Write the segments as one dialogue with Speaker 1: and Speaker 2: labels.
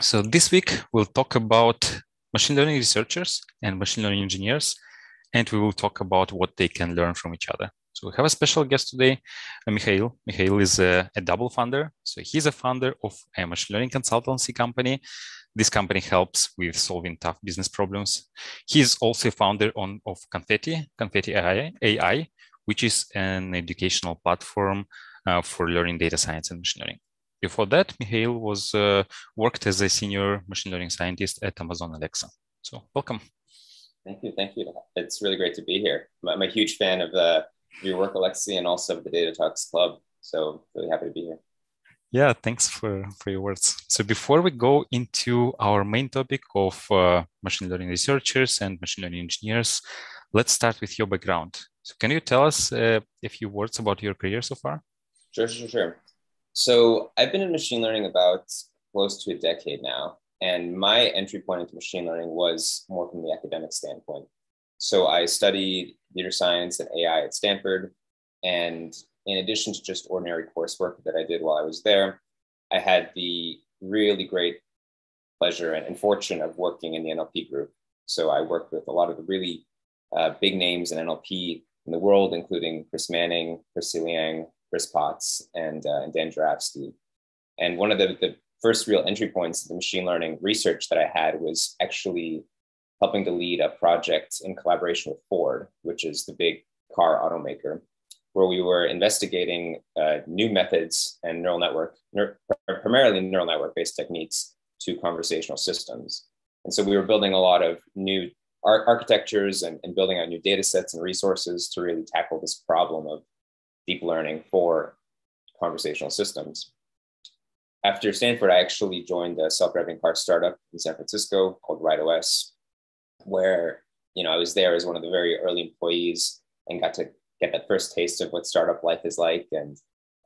Speaker 1: So this week we'll talk about machine learning researchers and machine learning engineers, and we will talk about what they can learn from each other. So we have a special guest today, uh, Mihail. Mihail is a, a, double founder. So he's a founder of a machine learning consultancy company. This company helps with solving tough business problems. He's also a founder on, of Confetti, Confetti AI, AI, which is an educational platform uh, for learning data science and machine learning. Before that, Mihail was uh, worked as a senior machine learning scientist at Amazon Alexa. So welcome.
Speaker 2: Thank you, thank you. It's really great to be here. I'm a huge fan of the your work, Alexey, and also of the Data Talks Club. So really happy to be here.
Speaker 1: Yeah, thanks for, for your words. So before we go into our main topic of uh, machine learning researchers and machine learning engineers, let's start with your background. So can you tell us uh, a few words about your career so far?
Speaker 2: Sure, sure, sure. So I've been in machine learning about close to a decade now. And my entry point into machine learning was more from the academic standpoint. So I studied computer science and AI at Stanford. And in addition to just ordinary coursework that I did while I was there, I had the really great pleasure and, fortune of working in the NLP group. So I worked with a lot of the really uh, big names in NLP in the world, including Chris Manning, Chris Liang, Chris Potts, and, uh, and Dan Jurafsky. And one of the, the first real entry points to the machine learning research that I had was actually helping to lead a project in collaboration with Ford, which is the big car automaker, where we were investigating uh, new methods and neural network, ner- primarily neural network based techniques to conversational systems. And so we were building a lot of new ar- architectures and, and building out new data sets and resources to really tackle this problem of deep learning for conversational systems. After Stanford, I actually joined a self-driving car startup in San Francisco called RideOS, where you know I was there as one of the very early employees and got to get that first taste of what startup life is like. And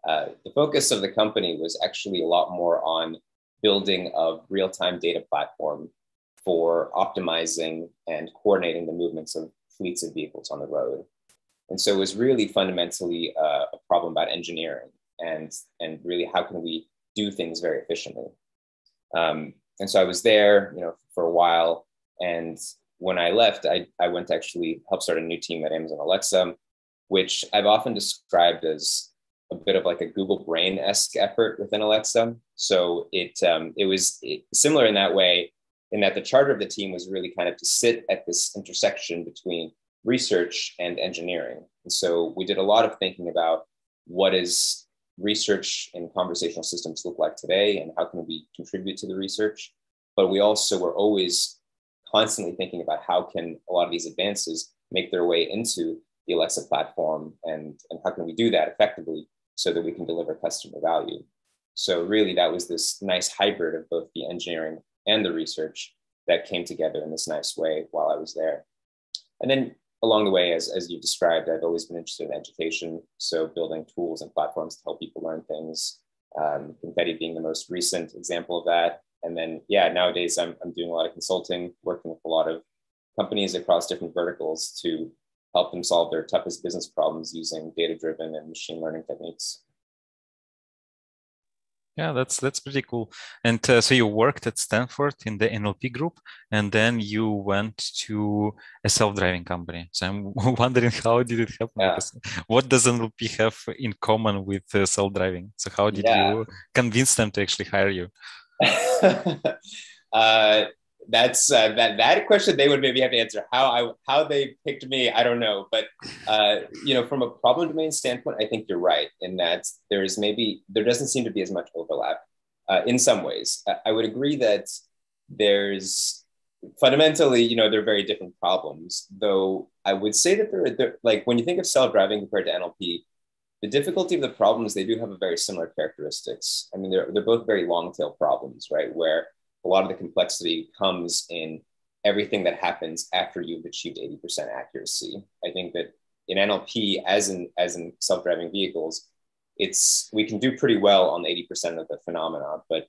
Speaker 2: uh, the focus of the company was actually a lot more on building a real-time data platform for optimizing and coordinating the movements of fleets of vehicles on the road. And so it was really fundamentally uh, a problem about engineering and, and really how can we do things very efficiently. Um, and so I was there, you know, for a while. And when I left, I, I went to actually help start a new team at Amazon Alexa, which I've often described as a bit of like a Google Brain esque effort within Alexa. So it um, it was similar in that way, in that the charter of the team was really kind of to sit at this intersection between research and engineering. And so we did a lot of thinking about what does research in conversational systems look like today and how can we contribute to the research. But we also were always constantly thinking about how can a lot of these advances make their way into the Alexa platform and, and how can we do that effectively so that we can deliver customer value. So really that was this nice hybrid of both the engineering and the research that came together in this nice way while I was there. And then along the way, as, as you described, I've always been interested in education. So building tools and platforms to help people learn things. Um, Confetti being the most recent example of that. And then, yeah, nowadays I'm, I'm doing a lot of consulting, working with a lot of companies across different verticals to help them solve their toughest business problems using data driven and machine learning techniques.
Speaker 1: Yeah, that's that's pretty cool. And uh, so you worked at Stanford in the NLP group, and then you went to a self-driving company. So I'm wondering how did it happen? Yeah. What does NLP have in common with uh, self-driving? So how did yeah. you convince them to actually hire you?
Speaker 2: uh, that's uh, that that question they would maybe have to answer. How I how they picked me, I don't know. But uh, you know, from a problem domain standpoint, I think you're right in that there is maybe there doesn't seem to be as much overlap uh, in some ways. I, would agree that there's fundamentally, you know, they're very different problems. Though I would say that they're, they're like when you think of self-driving compared to NLP, the difficulty of the problems they do have a very similar characteristics. I mean, they're they're both very long tail problems, right? Where a lot of the complexity comes in everything that happens after you've achieved 80% accuracy. I think that in NLP, as in as in self-driving vehicles, it's we can do pretty well on 80% of the phenomena, but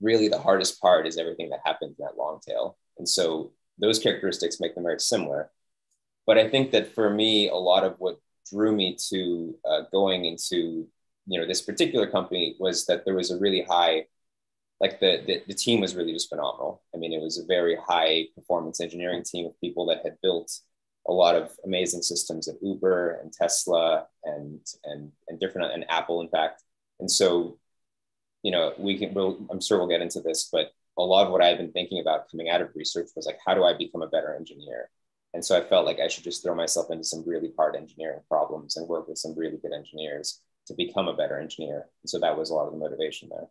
Speaker 2: really the hardest part is everything that happens in that long tail. And so those characteristics make them very similar. But I think that for me, a lot of what drew me to uh, going into you know this particular company was that there was a really high like the, the, the team was really just phenomenal. I mean, it was a very high performance engineering team of people that had built a lot of amazing systems at Uber and Tesla and and and different and Apple, in fact. And so, you know, we can. We'll, I'm sure we'll get into this, but a lot of what I've been thinking about coming out of research was like, how do I become a better engineer? And so I felt like I should just throw myself into some really hard engineering problems and work with some really good engineers to become a better engineer. And so that was a lot of the motivation there.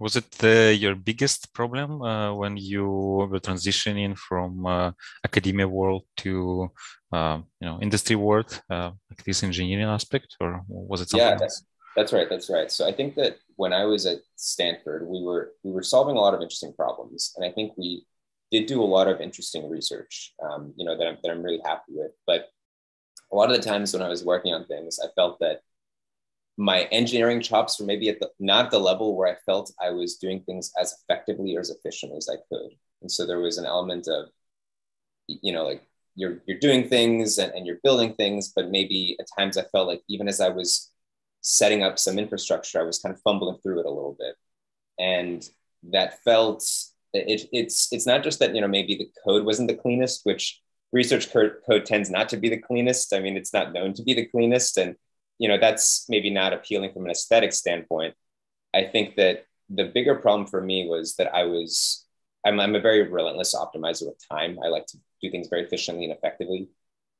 Speaker 1: Was it your biggest problem uh, when you were transitioning from uh, academia world to uh, you know industry world, uh, like this engineering aspect, or was it something? Else?
Speaker 2: Yeah, that's, that's right. That's right. So I think that when I was at Stanford, we were we were solving a lot of interesting problems, and I think we did do a lot of interesting research. Um, you know that I'm, that I'm really happy with, but a lot of the times when I was working on things, I felt that my engineering chops were maybe at the not the level where I felt I was doing things as effectively or as efficiently as I could. And so there was an element of, you know, like you're you're doing things and, and you're building things, but maybe at times I felt like even as I was setting up some infrastructure, I was kind of fumbling through it a little bit. And that felt it, it's it's not just that you know maybe the code wasn't the cleanest, which research code, code tends not to be the cleanest. I mean, it's not known to be the cleanest, and you know that's maybe not appealing from an aesthetic standpoint. I think that the bigger problem for me was that i was i'm, I'm a very relentless optimizer with time. I like to do things very efficiently and effectively.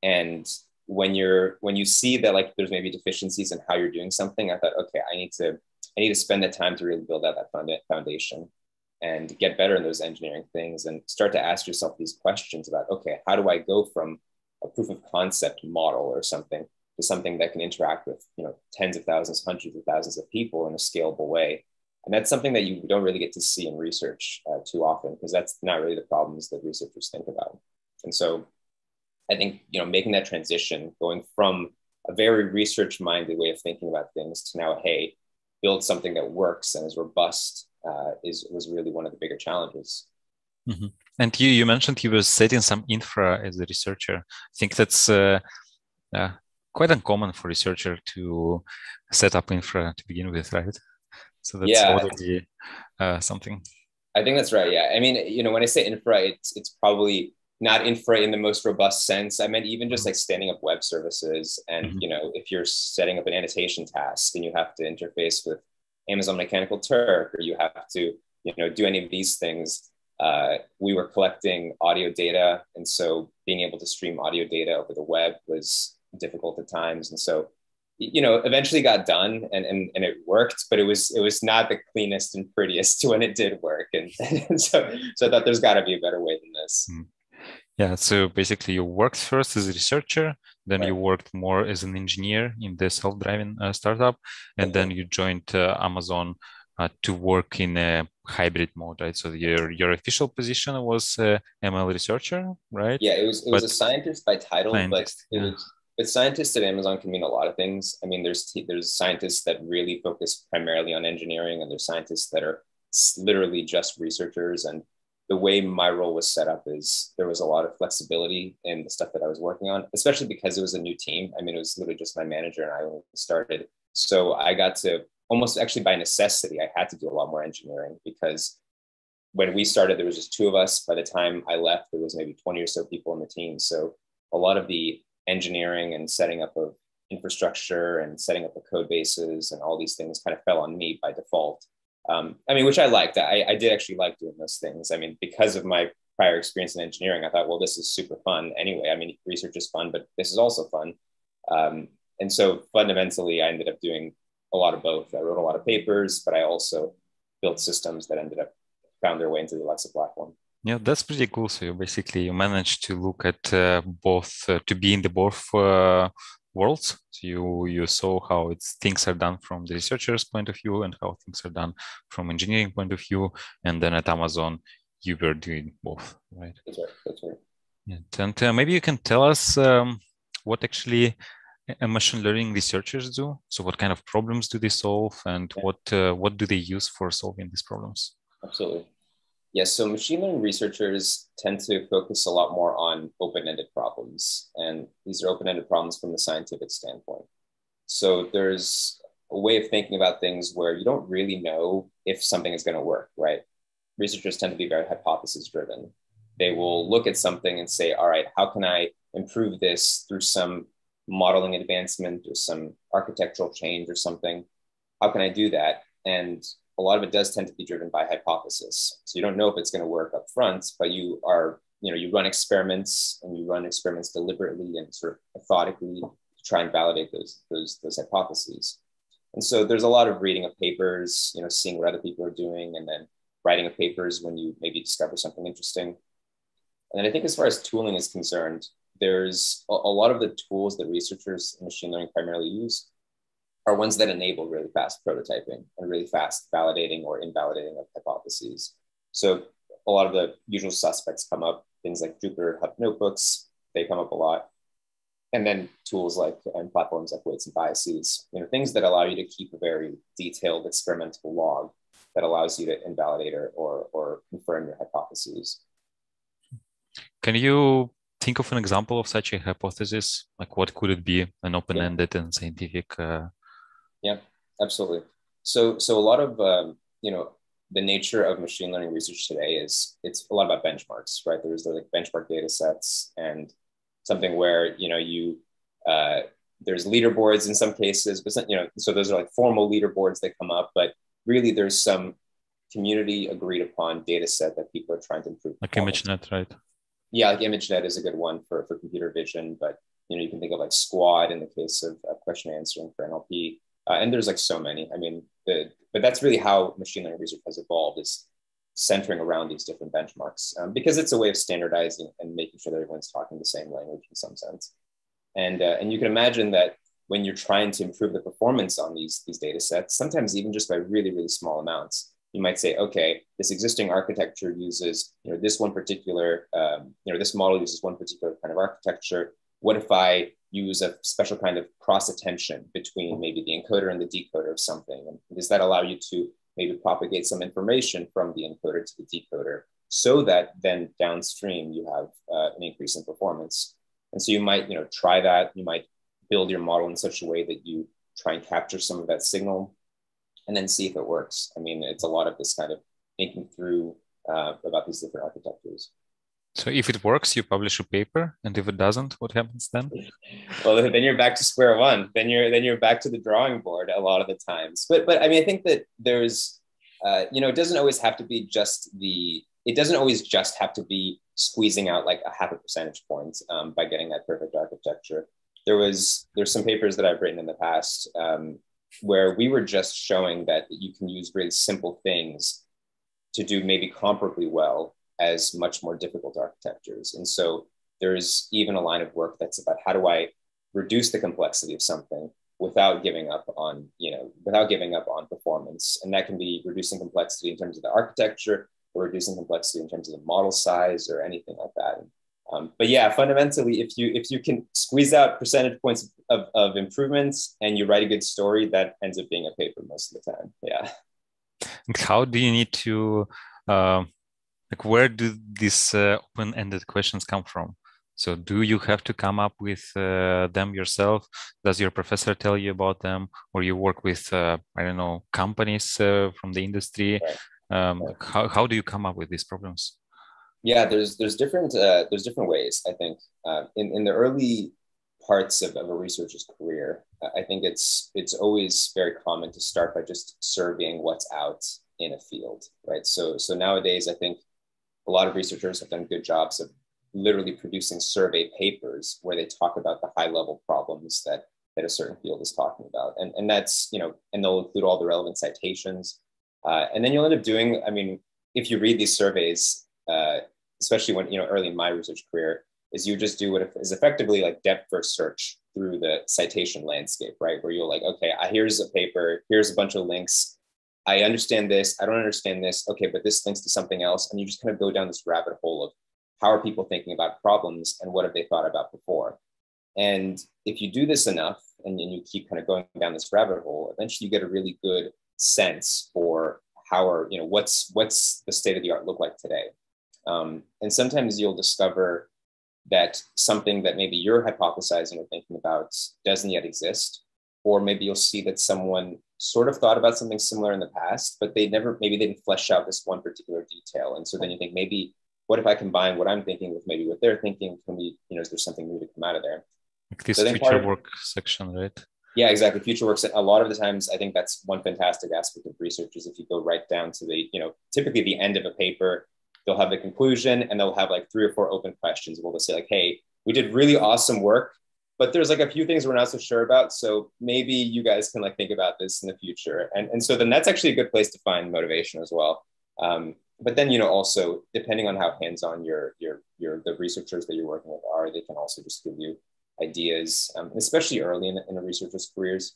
Speaker 2: And when you're when you see that like there's maybe deficiencies in how you're doing something i thought okay i need to i need to spend the time to really build out that foundation and get better in those engineering things and start to ask yourself these questions about okay how do i go from a proof of concept model or something to something that can interact with you know tens of thousands hundreds of thousands of people in a scalable way. And that's something that you don't really get to see in research uh, too often because that's not really the problems that researchers think about. And so i think you know making that transition going from a very research minded way of thinking about things to now hey build something that works and is robust uh, is was really one of the bigger challenges.
Speaker 1: Mm-hmm. and you you mentioned you were setting some infra as a researcher. I think that's uh, uh, quite uncommon for researcher to set up infra to begin with, right? So that's yeah. already uh, something.
Speaker 2: I think that's right. Yeah. I mean, you know, when I say infra, it's it's probably not infra in the most robust sense. I meant even just mm-hmm. like standing up web services, and mm-hmm. you know, if you're setting up an annotation task and you have to interface with Amazon Mechanical Turk, or you have to, you know, do any of these things. Uh, we were collecting audio data, and so being able to stream audio data over the web was difficult at times. And so, you know, eventually got done and, and, and it worked, but it was, it was not the cleanest and prettiest when it did work. And, and so, so I thought there's gotta be a better way than this. Mm.
Speaker 1: Yeah. So basically you worked first as a researcher, then right. you worked more as an engineer in the self-driving uh, startup, and okay. then you joined uh, Amazon uh, to work in a hybrid mode, right? So your your official position was uh, ML researcher, right?
Speaker 2: Yeah, it was it was a scientist by title, scientist, but it yeah. was scientists at Amazon can mean a lot of things. I mean, there's there's scientists that really focus primarily on engineering, and there's scientists that are literally just researchers. And the way my role was set up is there was a lot of flexibility in the stuff that I was working on, especially because it was a new team. I mean, it was literally just my manager and I started. So I got to almost actually by necessity, I had to do a lot more engineering because when we started, there was just two of us. By the time I left, there was maybe 20 or so people in the team. So a lot of the engineering and setting up of infrastructure and setting up the code bases and all these things kind of fell on me by default. Um, I mean, which I liked. I, I did actually like doing those things. I mean, because of my prior experience in engineering, I thought, well, this is super fun anyway. I mean, research is fun, but this is also fun. Um, and so fundamentally, I ended up doing a lot of both. I wrote a lot of papers, but I also built systems that ended up found their way into the Alexa platform.
Speaker 1: Yeah, that's pretty cool. So you basically you managed to look at uh, both uh, to be in the both uh, worlds. So you you saw how it's things are done from the researcher's point of view and how things are done from engineering point of view. And then at Amazon, you were doing both, right?
Speaker 2: That's right. That's right.
Speaker 1: Yeah. And uh, maybe you can tell us um, what actually machine learning researchers do. So what kind of problems do they solve, and yeah. what uh, what do they use for solving these problems?
Speaker 2: Absolutely. Yes, so machine learning researchers tend to focus a lot more on open ended problems. And these are open ended problems from the scientific standpoint. So there's a way of thinking about things where you don't really know if something is going to work, right? Researchers tend to be very hypothesis driven. They will look at something and say, all right, how can I improve this through some modeling advancement or some architectural change or something? How can I do that? And a lot of it does tend to be driven by hypothesis. So you don't know if it's going to work up front, but you are, you know, you run experiments and you run experiments deliberately and sort of methodically to try and validate those, those, those hypotheses. And so there's a lot of reading of papers, you know, seeing what other people are doing and then writing of papers when you maybe discover something interesting. And I think as far as tooling is concerned, there's a, a lot of the tools that researchers in machine learning primarily use are ones that enable really fast prototyping and really fast validating or invalidating of hypotheses. So a lot of the usual suspects come up, things like Jupyter Hub notebooks, they come up a lot. And then tools like and platforms like weights and biases, you know, things that allow you to keep a very detailed experimental log that allows you to invalidate or, or, or confirm your hypotheses.
Speaker 1: Can you think of an example of such a hypothesis? Like what could it be? An open-ended yeah. and scientific uh,
Speaker 2: yeah, absolutely. So, so a lot of um, you know the nature of machine learning research today is it's a lot about benchmarks, right? There's the like benchmark data sets and something where you know you uh, there's leaderboards in some cases, but you know so those are like formal leaderboards that come up, but really there's some community agreed upon data set that people are trying to improve.
Speaker 1: Like ImageNet, right?
Speaker 2: Yeah, like ImageNet is a good one for, for computer vision, but you know you can think of like SQuAD in the case of, of question answering for NLP. Uh, and there's like so many. I mean, the, but that's really how machine learning research has evolved is centering around these different benchmarks um, because it's a way of standardizing and making sure that everyone's talking the same language in some sense. And, uh, and you can imagine that when you're trying to improve the performance on these, these data sets, sometimes even just by really, really small amounts, you might say, okay, this existing architecture uses, you know, this one particular, um, you know, this model uses one particular kind of architecture. What if I use a special kind of cross attention between maybe the encoder and the decoder of something? And does that allow you to maybe propagate some information from the encoder to the decoder so that then downstream you have uh, an increase in performance? And so you might, you know, try that. You might build your model in such a way that you try and capture some of that signal and then see if it works. I mean, it's a lot of this kind of thinking through uh, about these different architectures.
Speaker 1: So if it works, you publish a paper, and if it doesn't, what happens then?
Speaker 2: well, then you're back to square one. Then you're then you're back to the drawing board a lot of the times. But but I mean, I think that there's, uh, you know, it doesn't always have to be just the. It doesn't always just have to be squeezing out like a half a percentage point um, by getting that perfect architecture. There was there's some papers that I've written in the past um, where we were just showing that you can use really simple things to do maybe comparably well as much more difficult architectures. And so there's even a line of work that's about how do I reduce the complexity of something without giving up on, you know, without giving up on performance. And that can be reducing complexity in terms of the architecture or reducing complexity in terms of the model size or anything like that. Um, but yeah, fundamentally, if you if you can squeeze out percentage points of, of improvements and you write a good story, that ends up being a paper most of the time. Yeah.
Speaker 1: How do you need to uh, like where do these uh, open-ended questions come from? So do you have to come up with uh, them yourself? Does your professor tell you about them? Or you work with uh, i don't know companies uh, from the industry? Um, how, how do you come up with these problems?
Speaker 2: Yeah there's there's different uh, there's different ways i think. Uh, in, in the early parts of, of a researcher's career i think it's it's always very common to start by just surveying what's out in a field right? So so nowadays i think a lot of researchers have done good jobs of literally producing survey papers where they talk about the high level problems that that a certain field is talking about. And and that's you know and they'll include all the relevant citations. Uh, and then you'll end up doing i mean if you read these surveys uh, especially when you know early in my research career is you just do what is effectively like depth first search through the citation landscape right? Where you're like okay here's a paper here's a bunch of links I understand this, I don't understand this. Okay, but this links to something else. And you just kind of go down this rabbit hole of how are people thinking about problems and what have they thought about before? And if you do this enough and, you keep kind of going down this rabbit hole, eventually you get a really good sense for how are, you know, what's what's the state of the art look like today. Um, and sometimes you'll discover that something that maybe you're hypothesizing or thinking about doesn't yet exist or maybe you'll see that someone sort of thought about something similar in the past, but they never maybe they didn't flesh out this one particular detail. And so then you think maybe what if I combine what I'm thinking with maybe what they're thinking? Can we, you know, is there something new to come out of there?
Speaker 1: Like this so future of, work section, right?
Speaker 2: Yeah, exactly. Future works. A lot of the times, I think that's one fantastic aspect of research is if you go right down to the, you know, typically the end of a paper, they'll have the conclusion and they'll have like three or four open questions. Where they'll say like, "Hey, we did really awesome work, but there's like a few things we're not so sure about. So maybe you guys can like think about this in the future." And and so then that's actually a good place to find motivation as well. Um, but then you know also depending on how hands-on your your your the researchers that you're working with are, they can also just give you ideas, um, especially early in, in a researcher's careers.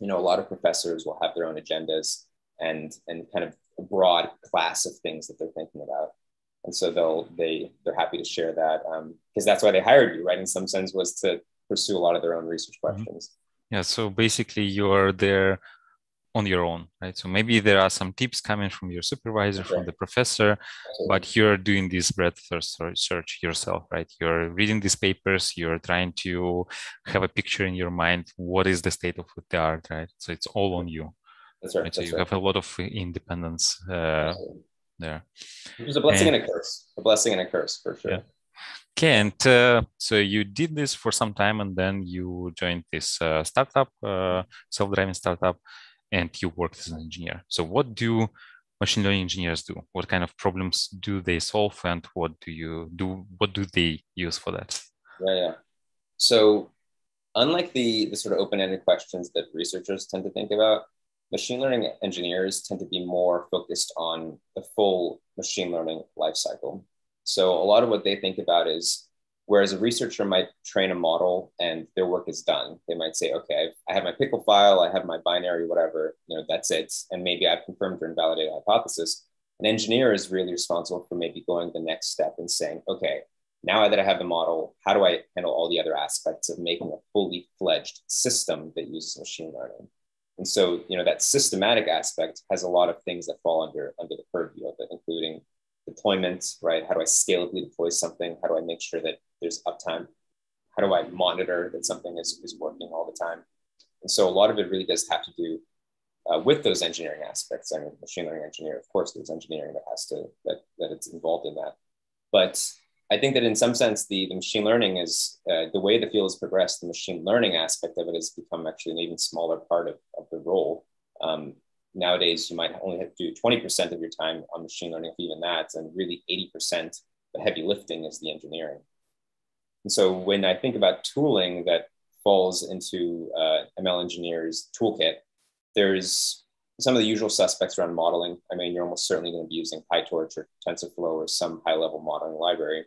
Speaker 2: You know, a lot of professors will have their own agendas and and kind of a broad class of things that they're thinking about, and so they'll they they're happy to share that because um, that's why they hired you, right? In some sense, was to pursue a lot of their own research mm-hmm. questions.
Speaker 1: Yeah. So basically, you're there on your own, right? So maybe there are some tips coming from your supervisor, okay. from the professor, Absolutely. but you're doing this breadth first research yourself, right? You're reading these papers, you're trying to have a picture in your mind. What is the state of the art, right? So it's all on you.
Speaker 2: That's right.
Speaker 1: right?
Speaker 2: So
Speaker 1: you right. have a lot of independence uh, there.
Speaker 2: It's a blessing and, and, a curse. A blessing and a curse for sure. Yeah.
Speaker 1: Okay, and uh, so you did this for some time, and then you joined this uh, startup, uh, self-driving startup and you worked as an engineer. So what do machine learning engineers do? What kind of problems do they solve and what do you do? What do they use for that?
Speaker 2: Yeah, yeah. So unlike the, the sort of open-ended questions that researchers tend to think about, machine learning engineers tend to be more focused on the full machine learning lifecycle. So a lot of what they think about is Whereas a researcher might train a model and their work is done. They might say, okay, I have my pickle file, I have my binary, whatever, you know, that's it. And maybe I've confirmed or invalidated a hypothesis. An engineer is really responsible for maybe going the next step and saying, okay, now that I have the model, how do I handle all the other aspects of making a fully fledged system that uses machine learning? And so, you know, that systematic aspect has a lot of things that fall under under the purview of it, including deployment, right? How do I scalably deploy something? How do I make sure that there's uptime? How do I monitor that something is, is working all the time? And so a lot of it really does have to do uh, with those engineering aspects. I mean, machine learning engineer, of course, there's engineering that has to, that, that it's involved in that. But I think that in some sense, the, the machine learning is uh, the way the field has progressed, the machine learning aspect of it has become actually an even smaller part of, of the role. Um, nowadays, you might only have to do 20% of your time on machine learning, if even that, and really 80% the heavy lifting is the engineering. And so when I think about tooling that falls into uh, ML engineers toolkit, there's some of the usual suspects around modeling. I mean, you're almost certainly going to be using PyTorch or TensorFlow or some high level modeling library.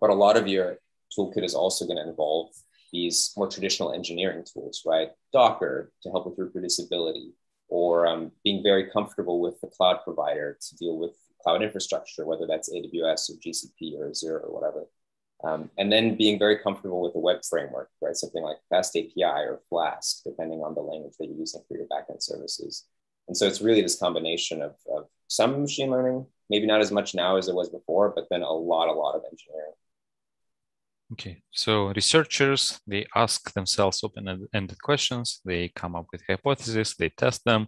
Speaker 2: But a lot of your toolkit is also going to involve these more traditional engineering tools, right? Docker to help with reproducibility, or um, being very comfortable with the cloud provider to deal with cloud infrastructure, whether that's AWS or GCP or Azure or whatever. Um, and then being very comfortable with a web framework, right? Something like FastAPI or Flask, depending on the language that you're using for your backend services. And so it's really this combination of, of some machine learning, maybe not as much now as it was before, but then a lot, a lot of engineering.
Speaker 1: Okay, so researchers, they ask themselves open-ended questions, they come up with hypotheses, they test them,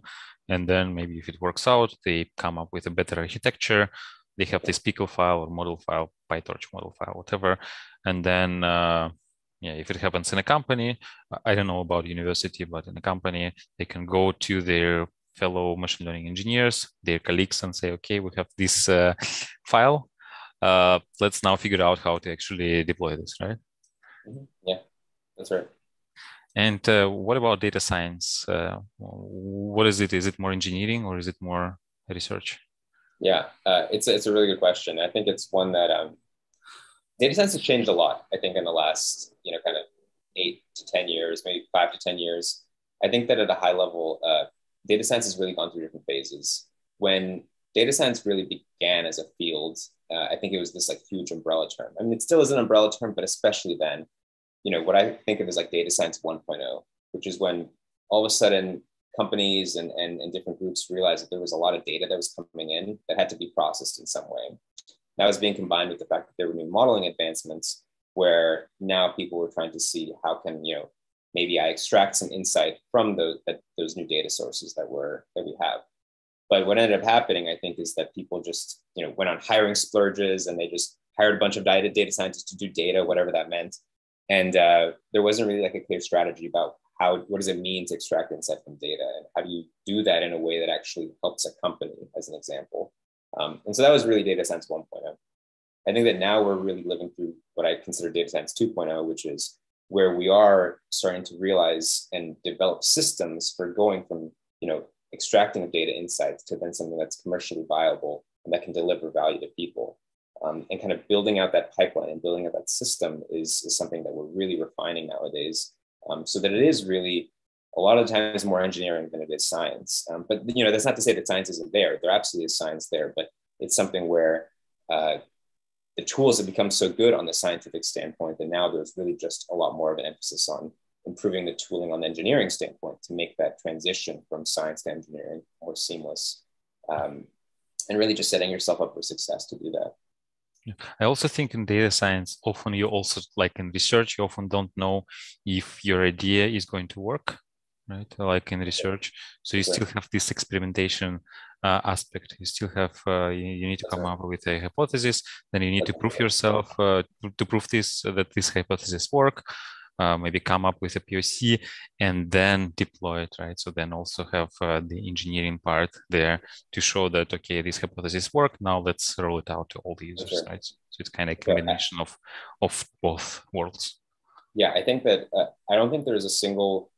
Speaker 1: and then maybe if it works out, they come up with a better architecture they have this pickle file or model file, PyTorch model file, whatever. And then, uh, yeah, if it happens in a company, I don't know about university, but in a company, they can go to their fellow machine learning engineers, their colleagues, and say, okay, we have this uh, file. Uh, let's now figure out how to actually deploy this, right?
Speaker 2: Mm-hmm. Yeah, that's right.
Speaker 1: And uh, what about data science? Uh, what is it? Is it more engineering or is it more research?
Speaker 2: Yeah, uh, it's a, it's a really good question. I think it's one that um, data science has changed a lot. I think in the last you know kind of eight to ten years, maybe five to ten years. I think that at a high level, uh, data science has really gone through different phases. When data science really began as a field, uh, I think it was this like huge umbrella term. I mean, it still is an umbrella term, but especially then, you know, what I think of as like data science 1.0, which is when all of a sudden companies and, and, and different groups realized that there was a lot of data that was coming in that had to be processed in some way. That was being combined with the fact that there were new modeling advancements where now people were trying to see how can, you know, maybe I extract some insight from those that, those new data sources that were that we have. But what ended up happening, I think, is that people just you know went on hiring splurges and they just hired a bunch of data data scientists to do data, whatever that meant, and uh, there wasn't really like a clear strategy about how what does it mean to extract insight from data and how do you do that in a way that actually helps a company, as an example. Um, and so that was really data science 1.0. I think that now we're really living through what I consider data science 2.0, which is where we are starting to realize and develop systems for going from you know extracting of data insights to then something that's commercially viable and that can deliver value to people. Um, and kind of building out that pipeline and building out that system is, is something that we're really refining nowadays. Um, so that it is really a lot of times more engineering than it is science. Um, but you know that's not to say that science isn't there. There absolutely is science there but it's something where uh, the tools have become so good on the scientific standpoint that now there's really just a lot more of an emphasis on improving the tooling on the engineering standpoint to make that transition from science to engineering more seamless um, and really just setting yourself up for success to do that
Speaker 1: I also think in data science, often you also like in research, you often don't know if your idea is going to work, right? Like in research, so you still have this experimentation uh, aspect. You still have uh, you, you, need to come up with a hypothesis. Then you need to prove yourself uh, to prove this that this hypothesis work. Uh, maybe come up with a POC and then deploy it, right? So then also have uh, the engineering part there to show that okay, this hypothesis work. Now let's roll it out to all the users, right? So it's kind of a combination of of both worlds.
Speaker 2: Yeah, I think that uh, I don't think there's a single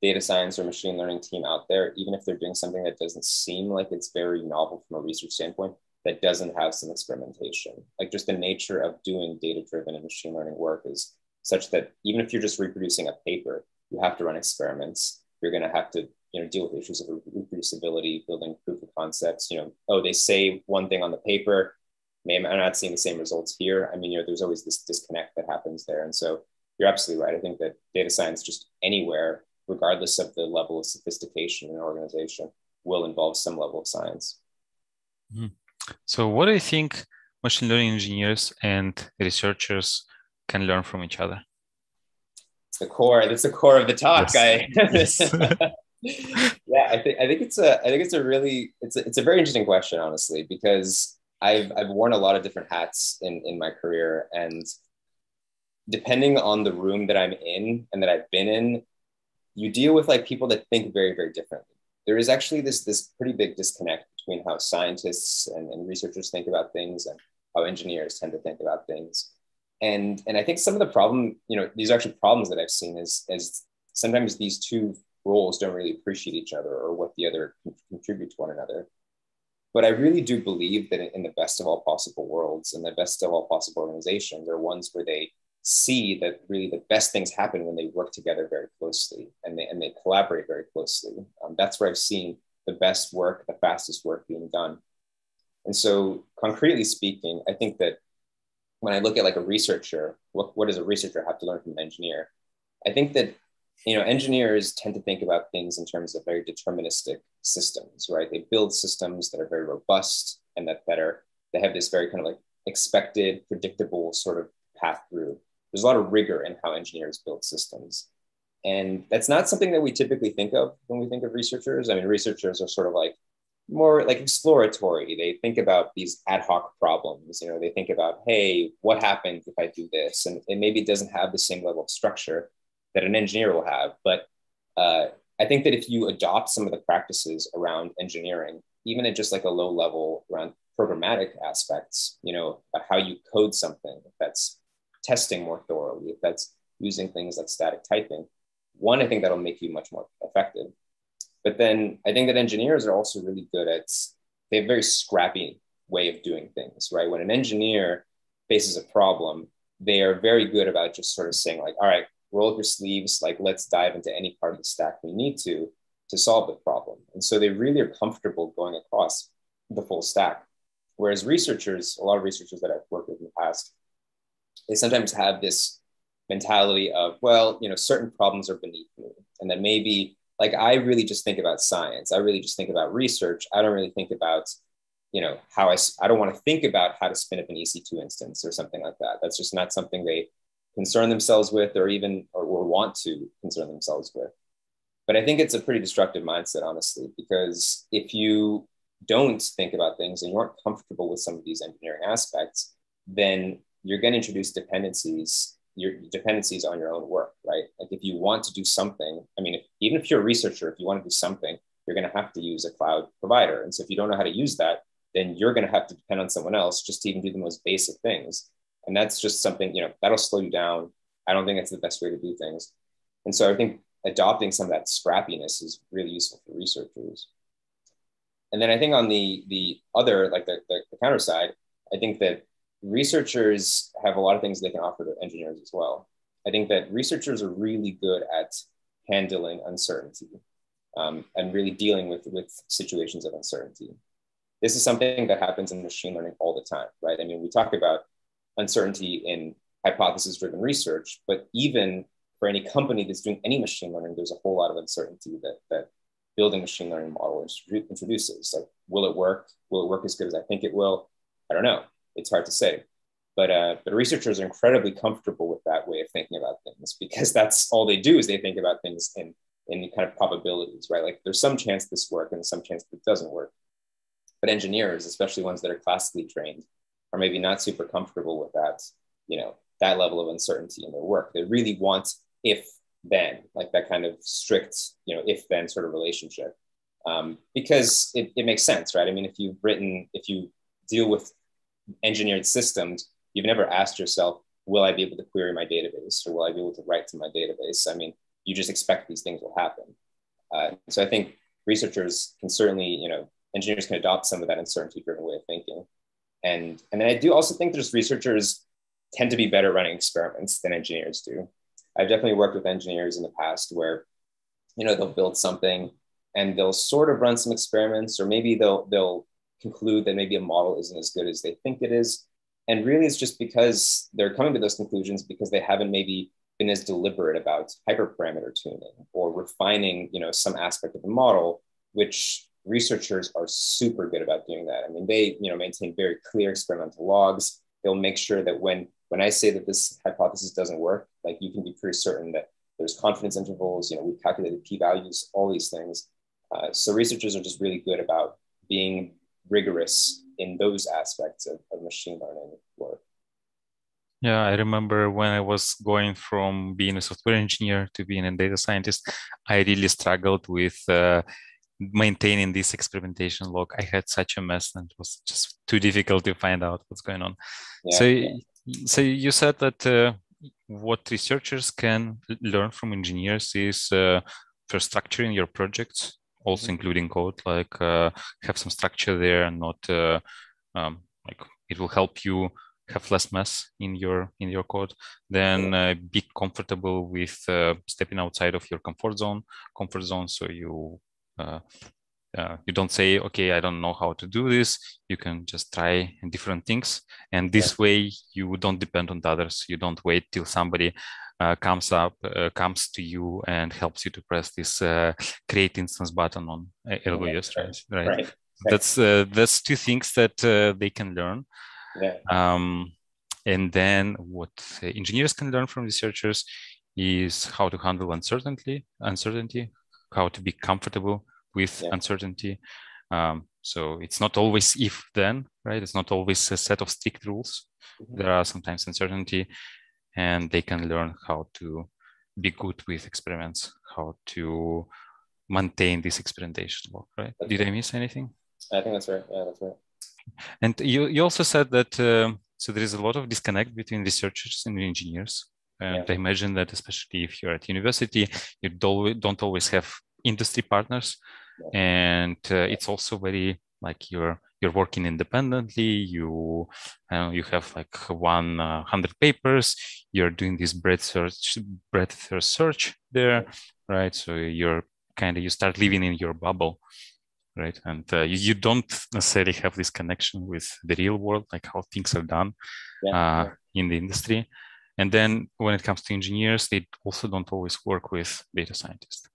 Speaker 2: data science or machine learning team out there, even if they're doing something that doesn't seem like it's very novel from a research standpoint, that doesn't have some experimentation. Like just the nature of doing data driven and machine learning work is such that even if you're just reproducing a paper, you have to run experiments. You're going to have to you know deal with issues of reproducibility, building proof of concepts. You know, oh, they say one thing on the paper, I'm not seeing the same results here. I mean, you know, there's always this disconnect that happens there, and so you're absolutely right. I think that data science just anywhere regardless of the level of sophistication in an organization, will involve some level of science.
Speaker 1: Mm-hmm. So, what do you think machine learning engineers and researchers can learn from each other?
Speaker 2: It's the core. That's the core of the talk. Yes. I, yeah, I think I think it's a I think it's a really it's a, it's a very interesting question, honestly, because I've I've worn a lot of different hats in in my career, and depending on the room that I'm in and that I've been in, you deal with like people that think very, very differently. There is actually this, this pretty big disconnect between how scientists and, and researchers think about things and how engineers tend to think about things. And, and I think some of the problem, you know, these are actually problems that I've seen is, is sometimes these two roles don't really appreciate each other or what the other can contribute to one another. But I really do believe that in the best of all possible worlds and the best of all possible organizations are ones where they see that really the best things happen when they work together very closely and they, and they collaborate very closely. Um, that's where I've seen the best work, the fastest work being done. And so, concretely speaking, I think that when I look at like a researcher, what, what does a researcher have to learn from an engineer? I think that you know engineers tend to think about things in terms of very deterministic systems, right? They build systems that are very robust and that that are they have this very kind of like expected, predictable sort of path through there's a lot of rigor in how engineers build systems. And that's not something that we typically think of when we think of researchers. I mean, researchers are sort of like more like exploratory. They think about these ad hoc problems. You know, they think about, hey, what happens if I do this? And, and maybe it doesn't have the same level of structure that an engineer will have. But uh, I think that if you adopt some of the practices around engineering, even at just like a low level around programmatic aspects, you know, about how you code something if that's testing more thoroughly, if that's using things like static typing, one, I think that'll make you much more effective. But then I think that engineers are also really good at, they have a very scrappy way of doing things, right? When an engineer faces a problem, they are very good about just sort of saying, like, all right, roll up your sleeves, like, let's dive into any part of the stack we need to to solve the problem. And so they really are comfortable going across the full stack. Whereas researchers, a lot of researchers that I've worked with in the past, they sometimes have this mentality of, well, you know, certain problems are beneath me. And that maybe, like, I really just think about science. I really just think about research. I don't really think about, you know, how I, I don't want to think about how to spin up an EC2 instance or something like that. That's just not something they concern themselves with or even or, or want to concern themselves with. But I think it's a pretty destructive mindset, honestly, because if you don't think about things and you aren't comfortable with some of these engineering aspects, then you're going to introduce dependencies your dependencies on your own work, right? Like if you want to do something, even if you're a researcher, if you want to do something, you're going to have to use a cloud provider. And so if you don't know how to use that, then you're going to have to depend on someone else just to even do the most basic things. And that's just something, you know, that'll slow you down. I don't think that's the best way to do things. And so I think adopting some of that scrappiness is really useful for researchers. And then I think on the the other, like the, the, the counter side, I think that researchers have a lot of things they can offer to engineers as well. I think that researchers are really good at handling uncertainty um, and really dealing with, with situations of uncertainty. This is something that happens in machine learning all the time, right? I mean, we talk about uncertainty in hypothesis driven research, but even for any company that's doing any machine learning, there's a whole lot of uncertainty that, that building machine learning model introduces. Like, will it work? Will it work as good as I think it will? I don't know it's hard to say. But, uh, but researchers are incredibly comfortable with that way of thinking about things because that's all they do is they think about things in, in kind of probabilities, right? Like there's some chance this works and some chance that doesn't work. But engineers, especially ones that are classically trained, are maybe not super comfortable with that, you know, that level of uncertainty in their work. They really want if then, like that kind of strict, you know, if then sort of relationship. Um, because it, it makes sense, right? I mean, if you've written, if you deal with engineered systems, you've never asked yourself, will I be able to query my database or will I be able to write to my database? I mean, you just expect these things will happen. Uh, so I think researchers can certainly, you know, engineers can adopt some of that uncertainty driven way of thinking. And, and then I do also think there's researchers tend to be better running experiments than engineers do. I've definitely worked with engineers in the past where, you know, they'll build something and they'll sort of run some experiments, or maybe they'll they'll conclude that maybe a model isn't as good as they think it is. And really, it's just because they're coming to those conclusions because they haven't maybe been as deliberate about hyperparameter tuning or refining, you know, some aspect of the model, which researchers are super good about doing that. I mean, they, you know, maintain very clear experimental logs. They'll make sure that when when I say that this hypothesis doesn't work, like you can be pretty certain that there's confidence intervals. You know, we've calculated p-values, all these things. Uh, so researchers are just really good about being rigorous in those aspects of, of machine learning work.
Speaker 1: Yeah, I remember when I was going from being a software engineer to being a data scientist, I really struggled with uh, maintaining this experimentation log. I had such a mess and it was just too difficult to find out what's going on. Yeah, so, yeah. so you said that uh, what researchers can learn from engineers is uh, for structuring your projects also mm-hmm. including code like uh, have some structure there and not uh, um, like it will help you have less mess in your in your code. Then uh, be comfortable with uh, stepping outside of your comfort zone comfort zone. So you uh, uh, you don't say okay i don't know how to do this. You can just try different things. And this yeah. way you don't depend on the others. You don't wait till somebody comes up uh, comes to you and helps you to press this uh, create instance button on AWS, right? Right. right. right. That's uh, that's two things that uh, they can learn.
Speaker 2: Yeah.
Speaker 1: Um, and then what engineers can learn from researchers is how to handle uncertainty, uncertainty, how to be comfortable with yeah. uncertainty. Um, so it's not always if then, right? It's not always a set of strict rules. Mm-hmm. There are sometimes uncertainty, and they can learn how to be good with experiments, how to maintain this experimentation work, right? Did. I miss anything?
Speaker 2: I think that's right. Yeah, that's right.
Speaker 1: And you, you also said that uh, so there is a lot of disconnect between researchers and engineers. And yeah. I imagine that especially if you're at university, you don't always have industry partners. Yeah. And uh, it's also very like you're you're working independently you uh, you have like 100 uh, papers you're doing this breadth search breadth search there right? So you're kind of you start living in your bubble right? And uh, you, you, don't necessarily have this connection with the real world like how things are done yeah, uh, in the industry. And then when it comes to engineers they also don't always work with data scientists.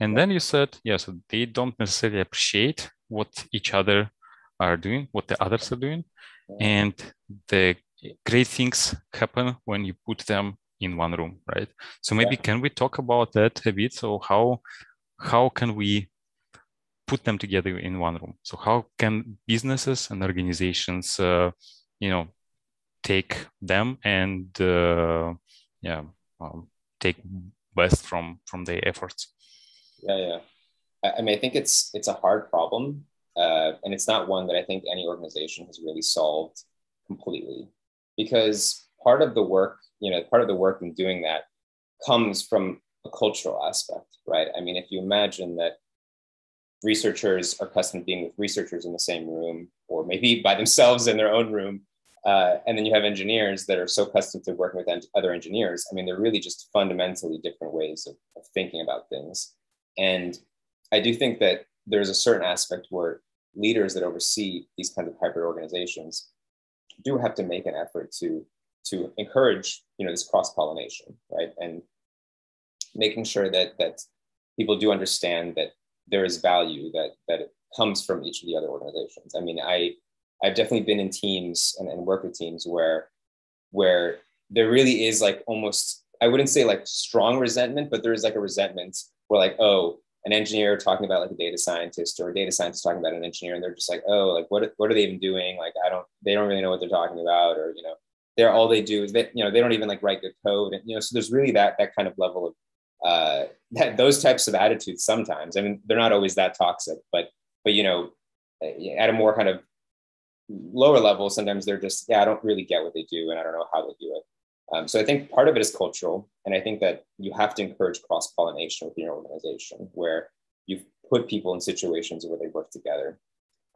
Speaker 1: And then you said yeah so they don't necessarily appreciate what each other are doing, what the others are doing. And the great things happen when you put them in one room, right? So maybe
Speaker 2: Yeah.
Speaker 1: can we talk about that a bit? So how how can we put them together in one room? So how can businesses and organizations, uh, you know, take them and uh, yeah, um, take best from from their efforts?
Speaker 2: Yeah, yeah. I, I mean, I think it's it's a hard problem, uh, and it's not one that I think any organization has really solved completely, because part of the work, you know, part of the work in doing that comes from a cultural aspect, right? I mean, if you imagine that researchers are accustomed to being with researchers in the same room, or maybe by themselves in their own room, uh, and then you have engineers that are so accustomed to working with en- other engineers. I mean, they're really just fundamentally different ways of, of thinking about things. And I do think that there's a certain aspect where leaders that oversee these kinds of hybrid organizations do have to make an effort to to encourage you know this cross pollination, right? And making sure that that people do understand that there is value that that comes from each of the other organizations. I mean, I I've definitely been in teams and, and work with teams where where there really is like almost I wouldn't say like strong resentment, but there is like a resentment where like, oh, an engineer talking about like a data scientist or a data scientist talking about an engineer, and they're just like, oh, like what what are they even doing? Like I don't they don't really know what they're talking about, or you know, they're all they do is that you know they don't even like write good code, and you know, so there's really that that kind of level of uh, that those types of attitudes sometimes. I mean, they're not always that toxic, but but you know, at a more kind of lower level, sometimes they're just yeah, I don't really get what they do, and I don't know how they do it. Um, so I think part of it is cultural, and I think that you have to encourage cross pollination within your organization, where you put people in situations where they work together.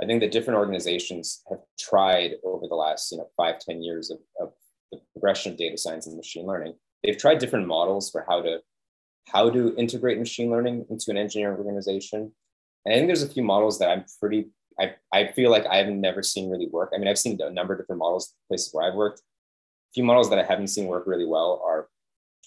Speaker 2: I think that different organizations have tried over the last you know five ten years of, of the progression of data science and machine learning. They've tried different models for how to how to integrate machine learning into an engineering organization. And I think there's a few models that I'm pretty, I, I feel like I've never seen really work. I mean, I've seen a number of different models, places where I've worked. Few models that I haven't seen work really well are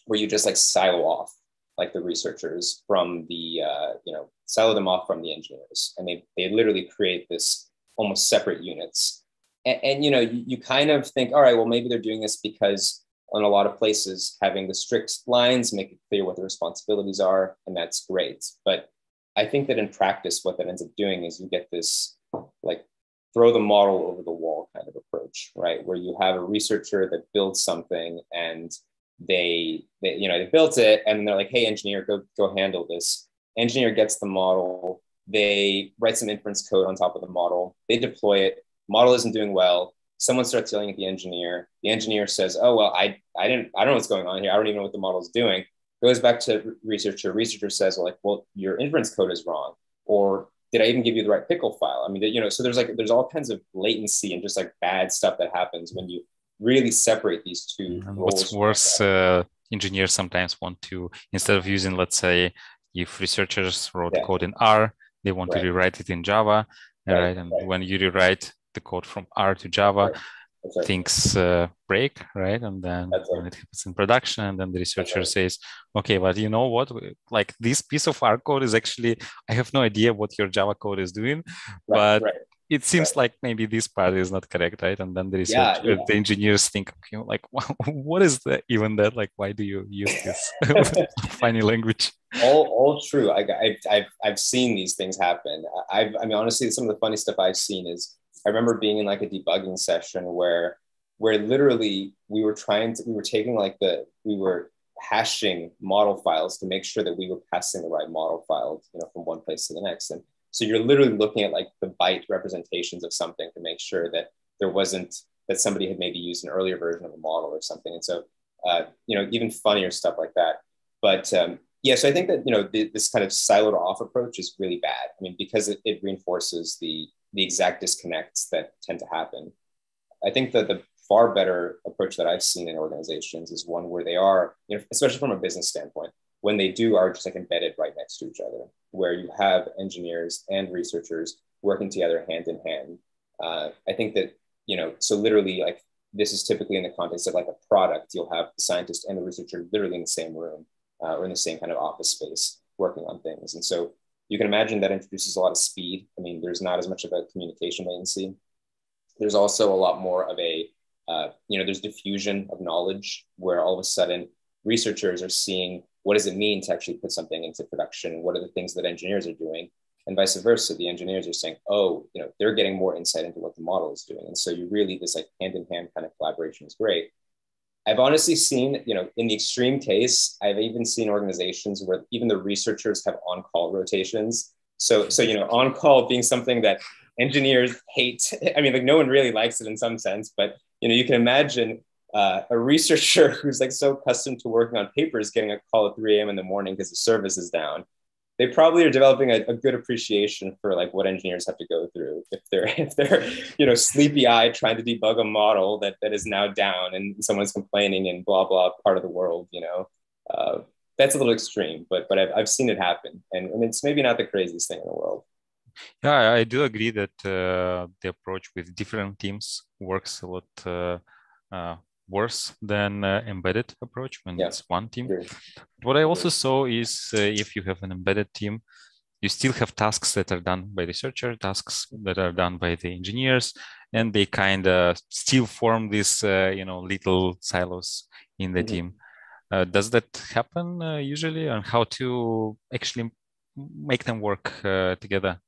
Speaker 2: where you just like silo off like the researchers from the, uh, you know, silo them off from the engineers. And they, they literally create this almost separate units. And, and you know, you, you kind of think, all right, well, maybe they're doing this because in a lot of places, having the strict lines make it clear what the responsibilities are, and that's great. But I think that in practice, what that ends up doing is you get this like throw the model over the wall kind of approach, right? Where you have a researcher that builds something and they, they you know, they built it and they're like, hey, engineer, go go handle this. Engineer gets the model, they write some inference code on top of the model, they deploy it. Model isn't doing well someone starts yelling at the engineer. The engineer says, "Oh well, I I didn't I don't know what's going on here. I don't even know what the model is doing." Goes back to researcher. Researcher says, like, well, your inference code is wrong," or did I even give you the right pickle file? I mean, you know, so there's like there's all kinds of latency and just like bad stuff that happens when you really separate these two.
Speaker 1: And what's worse, uh, engineers sometimes want to instead of using, let's say, if researchers wrote
Speaker 2: Yeah.
Speaker 1: code in R, they want
Speaker 2: Right.
Speaker 1: to rewrite it in Java,
Speaker 2: Right,
Speaker 1: right? And
Speaker 2: right.
Speaker 1: when you rewrite the code from R to Java,
Speaker 2: Right.
Speaker 1: Things uh, break, right? And then
Speaker 2: right.
Speaker 1: it happens in production, and then the researcher
Speaker 2: right.
Speaker 1: says, "Okay, but you know what? Like this piece of R code is actually I have no idea what your Java code is doing,
Speaker 2: Right,
Speaker 1: but
Speaker 2: right.
Speaker 1: it seems like maybe this part is not correct, right? And then the research,
Speaker 2: Yeah, yeah.
Speaker 1: the engineers think, okay, like, what is that even that? Like, why do you use this funny language?
Speaker 2: all all true. I, I've, I've I've seen these things happen. I've I mean honestly, some of the funny stuff I've seen is I remember being in like a debugging session where where literally we were trying to we were taking like the we were hashing model files to make sure that we were passing the right model file, you know, from one place to the next. And so you're literally looking at like the byte representations of something to make sure that there wasn't that somebody had maybe used an earlier version of a model or something. And so, uh, you know, even funnier stuff like that. But um, yeah, so I think that you know this kind of siloed off approach is really bad. I mean, because it, it reinforces the the exact disconnects that tend to happen. I think that the far better approach that I've seen in organizations is one where they are, you know, especially from a business standpoint, when they do are just like embedded right next to each other, where you have engineers and researchers working together hand in hand. Uh, I think that you know, so literally like this is typically in the context of like a product. You'll have the scientist and the researcher literally in the same room uh, or in the same kind of office space working on things. And so you can imagine that introduces a lot of speed. I mean, there's not as much of a communication latency. There's also a lot more of a, uh, you know, there's diffusion of knowledge where all of a sudden researchers are seeing what does it mean to actually put something into production? What are the things that engineers are doing? And vice versa, the engineers are saying, oh, you know, they're getting more insight into what the model is doing. And so you really, this like hand in hand kind of collaboration is great. I've honestly seen, you know, in the extreme case, I've even seen organizations where even the researchers have on-call rotations. So, so you know, on-call being something that engineers hate. I mean, like no one really likes it in some sense, but you know, you can imagine uh, a researcher who's like so accustomed to working on papers getting a call at 3 a.m. in the morning because the service is down. They probably are developing a, a, good appreciation for like what engineers have to go through if they're if they're you know sleepy eyed trying to debug a model that that is now down and someone's complaining and blah blah part of the world. You know, uh, that's a little extreme, but but I've, I've seen it happen, and, and it's maybe not the craziest thing in the world.
Speaker 1: Yeah, I do agree that uh, the approach with different teams works a lot uh, uh, worse than uh, embedded approach when yeah. it's one team. Sure. What I also saw is uh, if you have an embedded team, you still have tasks that are done by researcher, tasks that are done by the engineers, and they kind of still form these, uh, you know, little silos in the mm-hmm. team. Uh, does that happen uh, usually, and how to actually make them work uh, together?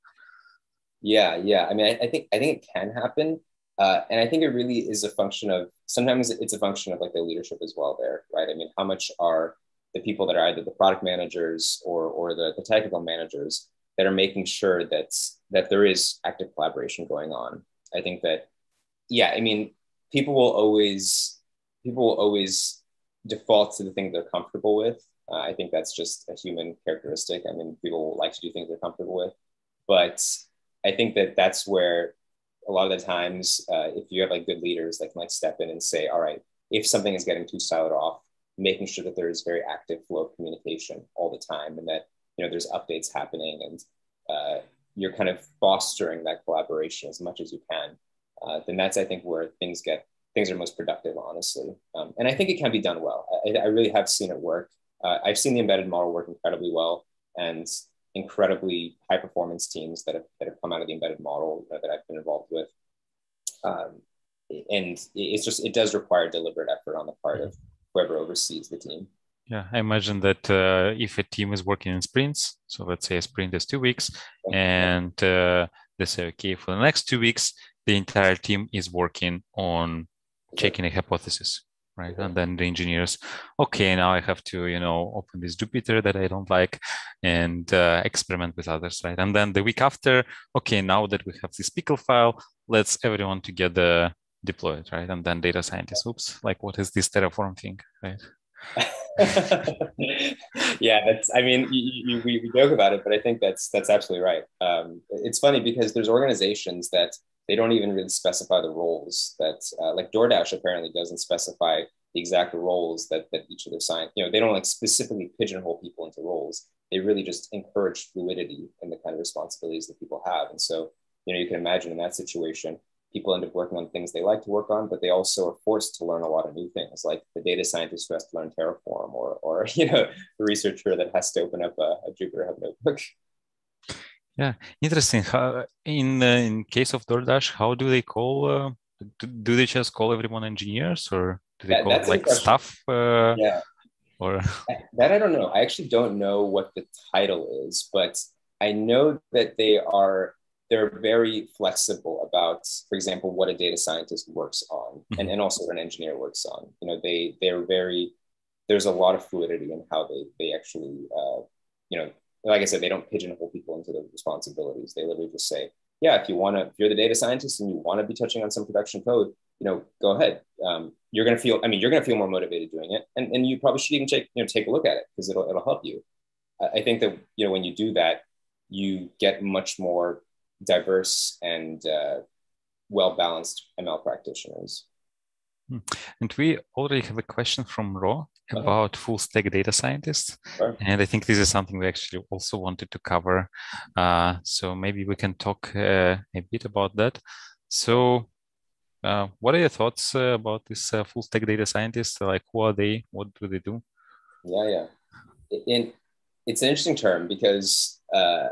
Speaker 2: Yeah, yeah. I mean, I, I think I think it can happen. Uh, and I think it really is a function of sometimes it's a function of like the leadership as well there, right? I mean, how much are the people that are either the product managers or, or the, the technical managers that are making sure that, that there is active collaboration going on? I think that, yeah, I mean, people will always, people will always default to the thing they're comfortable with. Uh, I think that's just a human characteristic. I mean, people like to do things they're comfortable with, but I think that that's where a lot of the times, uh, if you have like good leaders that can like step in and say, all right, if something is getting too siloed off, making sure that there is very active flow of communication all the time and that, you know, there's updates happening and uh, you're kind of fostering that collaboration as much as you can, uh, then that's, I think, where things get, things are most productive, honestly. Um, and I think it can be done well. I, I really have seen it work. Uh, I've seen the embedded model work incredibly well. And incredibly high performance teams that have, that have come out of the embedded model that I've been involved with. Um, and it's just, it does require deliberate effort on the part of whoever oversees the team.
Speaker 1: Yeah, I imagine that uh, if a team is working in sprints, so let's say a sprint is two weeks, and uh, they say, okay, for the next two weeks, the entire team is working on checking a hypothesis right? And then the engineers okay now i have to you know open this jupyter that i don't like and uh, experiment with others right? And then the week after okay now that we have this pickle file let's everyone together deploy it right? And then data scientists oops like what is this terraform thing? Right?
Speaker 2: Yeah that's i mean you, you, we, we joke about it but i think that's that's absolutely right. Um, it's funny because there's organizations that they don't even really specify the roles that uh, like DoorDash apparently doesn't specify the exact roles that, that each of their sign, you know, they don't like specifically pigeonhole people into roles. They really just encourage fluidity in the kind of responsibilities that people have. And so, you know, you can imagine in that situation, people end up working on things they like to work on, but they also are forced to learn a lot of new things, like the data scientist who has to learn Terraform or, or you know, the researcher that has to open up a, a Jupyter Hub notebook.
Speaker 1: Yeah, interesting. How, in uh, in case of DoorDash, how do they call? Uh, do, do, they just call everyone engineers, or do they that, call like staff? Uh,
Speaker 2: yeah.
Speaker 1: Or
Speaker 2: that I don't know. I actually don't know what the title is, but I know that they are they're very flexible about, for example, what a data scientist works on, mm-hmm. and, and also what an engineer works on. You know, they they're very there's a lot of fluidity in how they they actually uh, you know like I said, they don't pigeonhole people into the responsibilities. They literally just say, yeah, if you want to, if you're the data scientist and you want to be touching on some production code, you know, go ahead. Um, you're going to feel, I mean, you're going to feel more motivated doing it. And, and you probably should even take, you know, take a look at it because it'll, it'll help you. I think that, you know, when you do that, you get much more diverse and uh, well-balanced ML practitioners.
Speaker 1: Hmm. And we already have a question from Ro uh-huh. About full stack data scientists. Sure. And I think this is something we actually also wanted to cover. Uh, so maybe we can talk uh, a bit about that. So, uh, what are your thoughts uh, about this uh, full stack data scientists? Like, who are they? What do they do?
Speaker 2: Yeah, yeah. In, it's an interesting term because uh,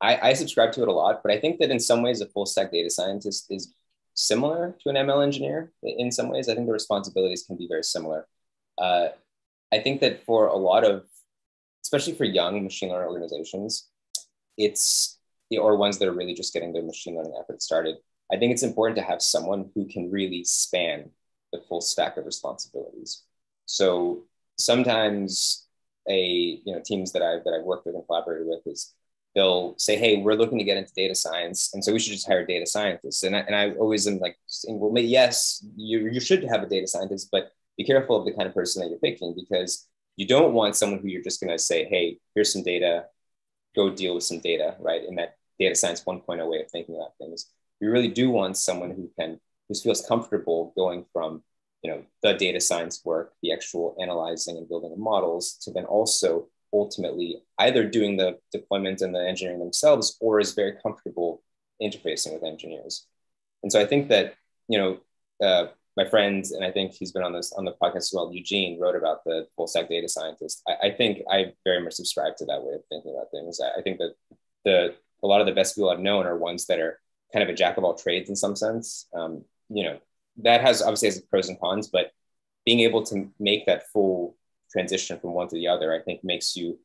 Speaker 2: I, I subscribe to it a lot, but I think that in some ways, a full stack data scientist is similar to an ML engineer in some ways. I think the responsibilities can be very similar. Uh, I think that for a lot of, especially for young machine learning organizations, it's or ones that are really just getting their machine learning efforts started. I think it's important to have someone who can really span the full stack of responsibilities. So sometimes a you know teams that I've that I've worked with and collaborated with is they'll say, hey, we're looking to get into data science, and so we should just hire data scientists. And I, and I always am like, well, yes, you you should have a data scientist, but be careful of the kind of person that you're picking because you don't want someone who you're just going to say, hey, here's some data, go deal with some data, right? In that data science 1.0 way of thinking about things. You really do want someone who can who feels comfortable going from you know the data science work, the actual analyzing and building of models, to then also ultimately either doing the deployment and the engineering themselves, or is very comfortable interfacing with engineers. And so I think that you know uh, my friend, and I think he's been on this on the podcast as well. Eugene wrote about the full stack data scientist. I, I think I very much subscribe to that way of thinking about things. I, I think that the a lot of the best people I've known are ones that are kind of a jack of all trades in some sense. Um, you know, that has obviously has pros and cons, but being able to make that full transition from one to the other, I think makes you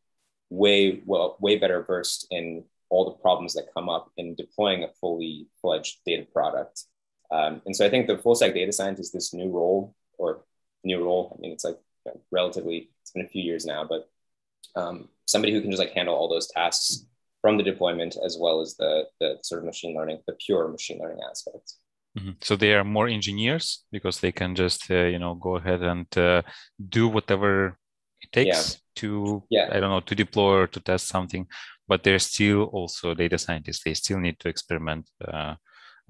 Speaker 2: way well way better versed in all the problems that come up in deploying a fully fledged data product. Um, and so I think the full stack data scientist, is this new role or new role, I mean, it's like you know, relatively, it's been a few years now, but um, somebody who can just like handle all those tasks from the deployment as well as the, the sort of machine learning, the pure machine learning aspects.
Speaker 1: Mm-hmm. So they are more engineers because they can just uh, you know go ahead and uh, do whatever it takes yeah. to yeah. I don't know to deploy or to test something, but they're still also data scientists. They still need to experiment uh,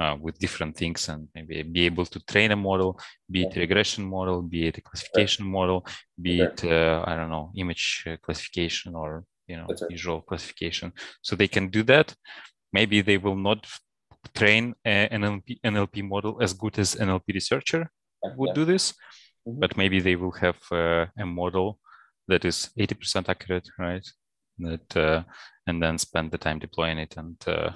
Speaker 1: uh with different things and maybe be able to train a model, be it a regression model, be it a classification right. model, be it uh, I don't know image uh, classification or you know right. visual classification. So they can do that. Maybe they will not train an NLP, NLP model as good as an NLP researcher would do this, mm-hmm. but maybe they will have uh, a model that is 80% accurate, right? That uh, and then spend the time deploying it and uh,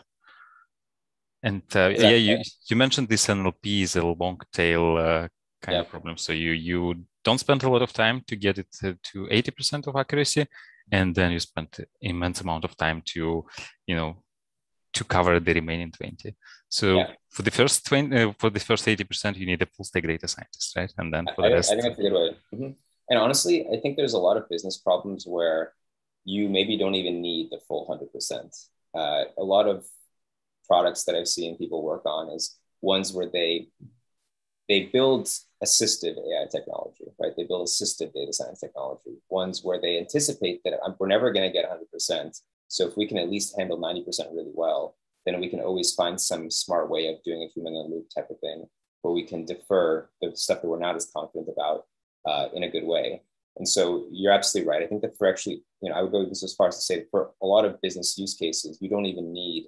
Speaker 1: and uh, exactly. yeah, you, you mentioned this NLP is a long tail uh, kind yeah. of problem. So you you don't spend a lot of time to get it to 80% of accuracy, and then you spend immense amount of time to you know to cover the remaining 20 so yeah. for the first 20 uh, for the first 80% you need a full stack data scientist right and then for
Speaker 2: I,
Speaker 1: the rest
Speaker 2: i think that's a good way mm-hmm. and honestly i think there's a lot of business problems where you maybe don't even need the full 100% uh, a lot of products that i've seen people work on is ones where they they build assistive AI technology, right? They build assistive data science technology, ones where they anticipate that we're never going to get 100%. So if we can at least handle 90% really well, then we can always find some smart way of doing a human in the loop type of thing where we can defer the stuff that we're not as confident about uh, in a good way. And so you're absolutely right. I think that for actually, you know, I would go as far as to say for a lot of business use cases, you don't even need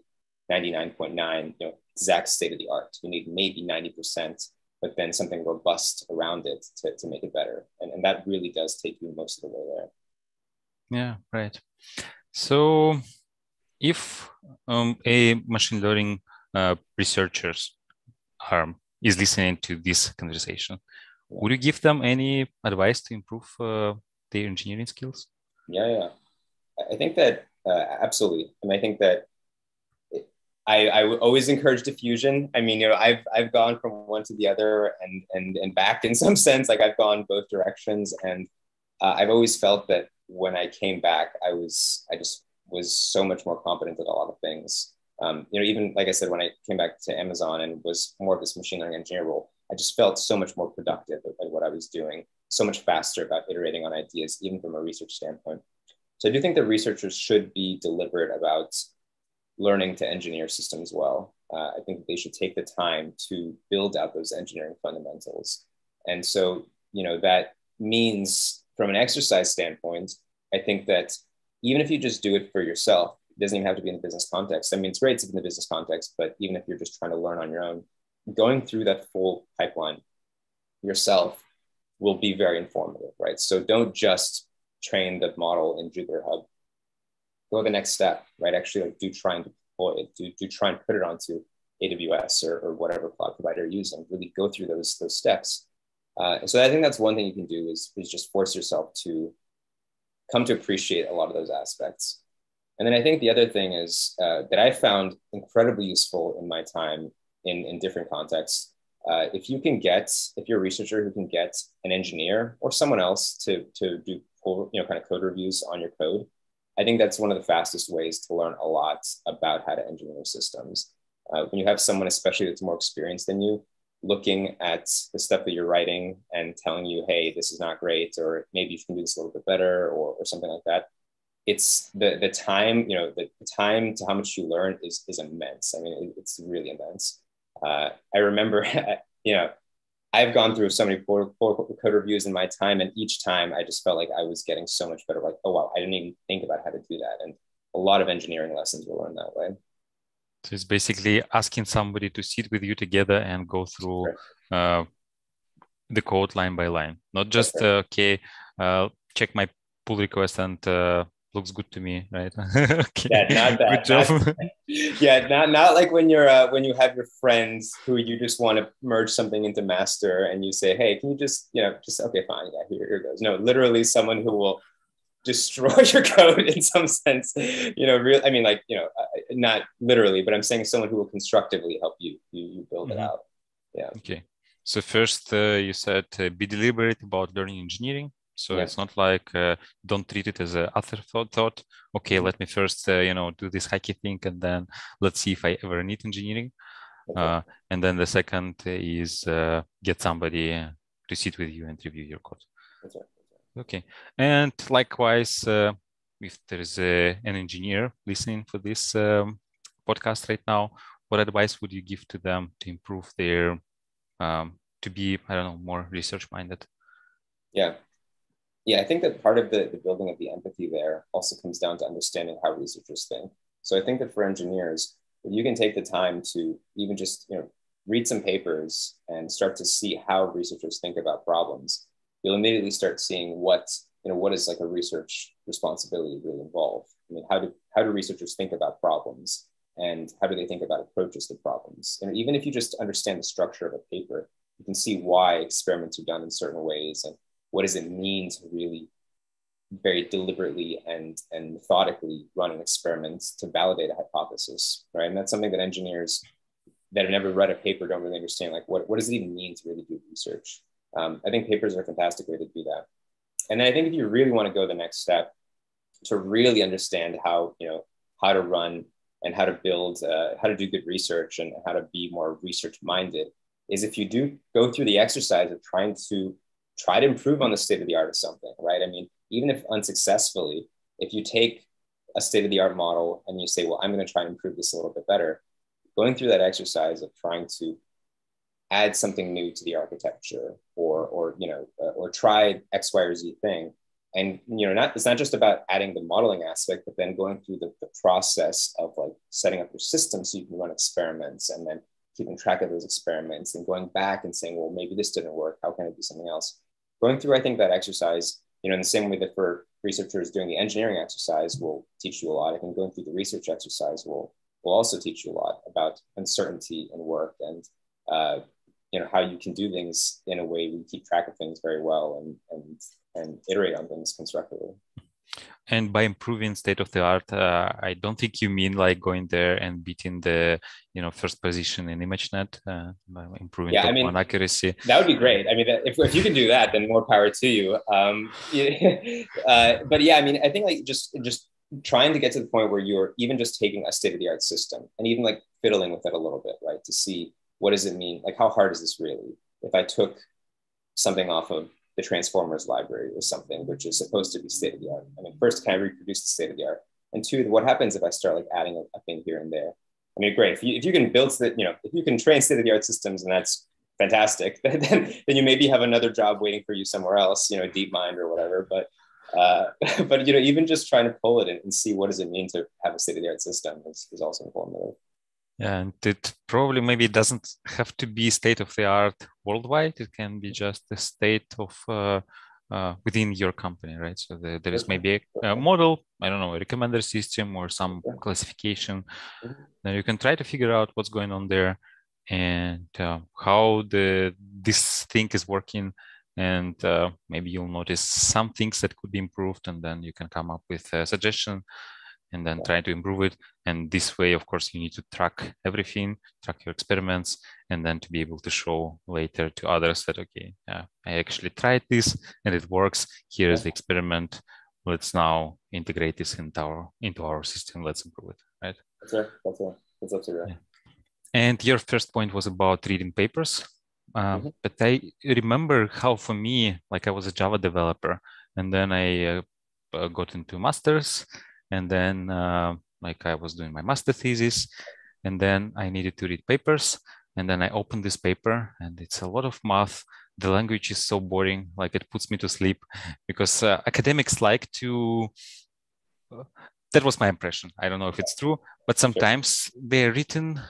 Speaker 2: 99.9, you know, exact state of the art. You need maybe 90%, but then something robust around it to, to make it better. And, and that really does take you most of the way there.
Speaker 1: Yeah, right. So if um, a machine learning uh, researchers are, is listening to this conversation, would you give them any advice to improve uh, their engineering skills?
Speaker 2: Yeah, yeah. I think that uh, absolutely. And I think that I, I always encourage diffusion. I mean, you know, I've I've gone from one to the other and and and back in some sense. Like I've gone both directions, and uh, I've always felt that when I came back, I was I just was so much more competent at a lot of things. Um, you know, even like I said, when I came back to Amazon and was more of this machine learning engineer role, I just felt so much more productive at, at what I was doing, so much faster about iterating on ideas, even from a research standpoint. So I do think that researchers should be deliberate about learning to engineer systems well. Uh, I think they should take the time to build out those engineering fundamentals. And so, you know, that means from an exercise standpoint, I think that even if you just do it for yourself, it doesn't even have to be in the business context. I mean, it's great to be in the business context, but even if you're just trying to learn on your own, going through that full pipeline yourself will be very informative, right? So don't just train the model in Jupyter Hub. Go the next step, right? Actually, like, do try and deploy it. Do, do try and put it onto AWS or, or whatever cloud provider you're using. Really go through those those steps Uh, so I think that's one thing you can do is, is just force yourself to come to appreciate a lot of those aspects. And then I think the other thing is uh, that I found incredibly useful in my time in, in different contexts. Uh, if you can get, if you're a researcher who can get an engineer or someone else to, to do you know, kind of code reviews on your code, I think that's one of the fastest ways to learn a lot about how to engineer systems. Uh, when you have someone, especially that's more experienced than you, looking at the stuff that you're writing and telling you, hey, this is not great, or maybe you can do this a little bit better, or, or something like that. It's the the time, you know, the, the time to how much you learn is is immense. I mean, it, it's really immense. Uh, I remember, you know, I've gone through so many code reviews in my time, and each time I just felt like I was getting so much better. Like, oh wow, I didn't even think about how to do that, and a lot of engineering lessons were learned that way.
Speaker 1: So it's basically asking somebody to sit with you together and go through sure. uh, the code line by line, not just uh, okay, uh, check my pull request and uh, looks good to me, right?
Speaker 2: okay. Yeah, not that. Good job. Not, yeah, not not like when you're uh, when you have your friends who you just want to merge something into master and you say, hey, can you just you know just okay, fine, yeah, here, here goes. No, literally someone who will destroy your code in some sense. You know, real. I mean, like you know, not literally, but I'm saying someone who will constructively help you you, you build mm-hmm. it out. Yeah.
Speaker 1: Okay. So first, uh, you said uh, be deliberate about learning engineering. So yeah. it's not like uh, don't treat it as a afterthought. Thought, okay, mm-hmm. let me first uh, you know do this hacky thing, and then let's see if I ever need engineering. Okay. Uh, and then the second is uh, get somebody to sit with you and review your code. Right. Okay, and likewise, uh, if there is a, an engineer listening for this um, podcast right now, what advice would you give to them to improve their um, to be I don't know more research minded?
Speaker 2: Yeah, yeah, I think that part of the, the building of the empathy there also comes down to understanding how researchers think. So I think that for engineers, if you can take the time to even just you know read some papers and start to see how researchers think about problems, you'll immediately start seeing what you know what is like a research responsibility really involve. I mean, how do how do researchers think about problems and how do they think about approaches to problems? And even if you just understand the structure of a paper, you can see why experiments are done in certain ways and what does it mean to really very deliberately and, and methodically run an experiment to validate a hypothesis, right? And that's something that engineers that have never read a paper don't really understand. Like, what, what does it even mean to really do research? Um, I think papers are a fantastic way to do that. And then I think if you really want to go the next step to really understand how, you know, how to run and how to build, uh, how to do good research and how to be more research minded is if you do go through the exercise of trying to try to improve on the state of the art of something, right? I mean, even if unsuccessfully, if you take a state of the art model and you say, well, I'm going to try and improve this a little bit better, going through that exercise of trying to add something new to the architecture or, or you know, uh, or try X, Y, or Z thing. And, you know, not, it's not just about adding the modeling aspect, but then going through the, the process of like setting up your system so you can run experiments and then keeping track of those experiments and going back and saying, well, maybe this didn't work. How can I do something else? Going through, I think that exercise, you know, in the same way that for researchers doing the engineering exercise will teach you a lot. I think going through the research exercise will will also teach you a lot about uncertainty in work and uh, you know how you can do things in a way we keep track of things very well and and and iterate on things constructively.
Speaker 1: And by improving state of the art, uh, I don't think you mean like going there and beating the you know first position in ImageNet, uh, improving yeah, I mean, accuracy.
Speaker 2: That would be great. I mean, if, if you can do that, then more power to you. Um, uh, but yeah, I mean, I think like just just trying to get to the point where you're even just taking a state of the art system and even like fiddling with it a little bit, right? To see what does it mean? Like, how hard is this really? If I took something off of the Transformers library or something, which is supposed to be state of the art. I mean, first, can I reproduce the state of the art? And two, what happens if I start like adding a, thing here and there? I mean, great. If you, if you can build, the, you know, if you can train state of the art systems, and that's fantastic, then, then you maybe have another job waiting for you somewhere else, you know, DeepMind or whatever. But uh, but you know, even just trying to pull it and see what does it mean to have a state of the art system is, is also informative.
Speaker 1: And it probably maybe doesn't have to be state of the art worldwide. It can be just the state of uh, uh, within your company, right? So the, there is maybe a, a, model, I don't know, a recommender system or some classification. Mm-hmm. Then you can try to figure out what's going on there and uh, how the this thing is working and uh, maybe you'll notice some things that could be improved and then you can come up with a suggestion and then try to improve it. And this way of course you need to track everything track your experiments and then to be able to show later to others that okay uh, i actually tried this and it works. Here is the experiment. Let's now integrate this into our into our system. Let's improve it right?
Speaker 2: That's right. That's right. That's absolutely right. Yeah.
Speaker 1: and your first point was about reading papers. Uh, mm-hmm. But I remember how for me, like I was a Java developer, and then I uh, uh, got into masters, and then uh, like I was doing my master thesis, and then I needed to read papers, and then I opened this paper, and it's a lot of math. The language is so boring, like it puts me to sleep, because uh, academics like to. That was my impression. I don't know if it's true, but sometimes they're written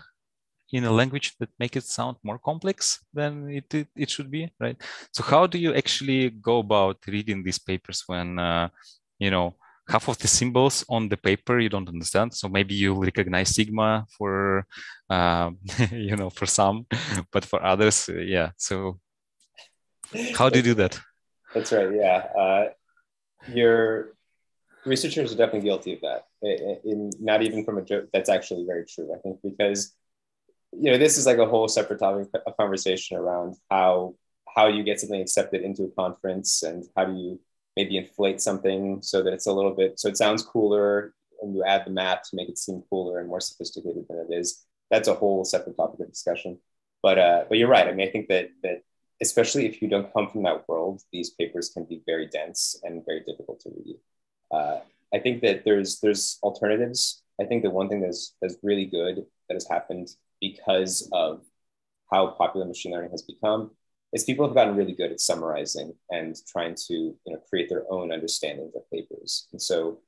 Speaker 1: in a language that make it sound more complex than it, it, it should be right so how do you actually go about reading these papers when uh, you know half of the symbols on the paper you don't understand. So maybe you recognize sigma for uh, you know for some but for others uh, yeah. So how do you do that?
Speaker 2: That's right yeah. Uh, your researchers are definitely guilty of that in, in, not even from a joke that's actually very true i think because you know, this is like a whole separate topic of conversation around how how you get something accepted into a conference and how do you maybe inflate something so that it's a little bit so it sounds cooler and you add the math to make it seem cooler and more sophisticated than it is. That's a whole separate topic of discussion. But uh, but you're right. I mean, I think that that especially if you don't come from that world, these papers can be very dense and very difficult to read. Uh, I think that there's there's alternatives. I think that one thing that's that's really good that has happened because of how popular machine learning has become is people have gotten really good at summarizing and trying to you know, create their own understandings of papers. And so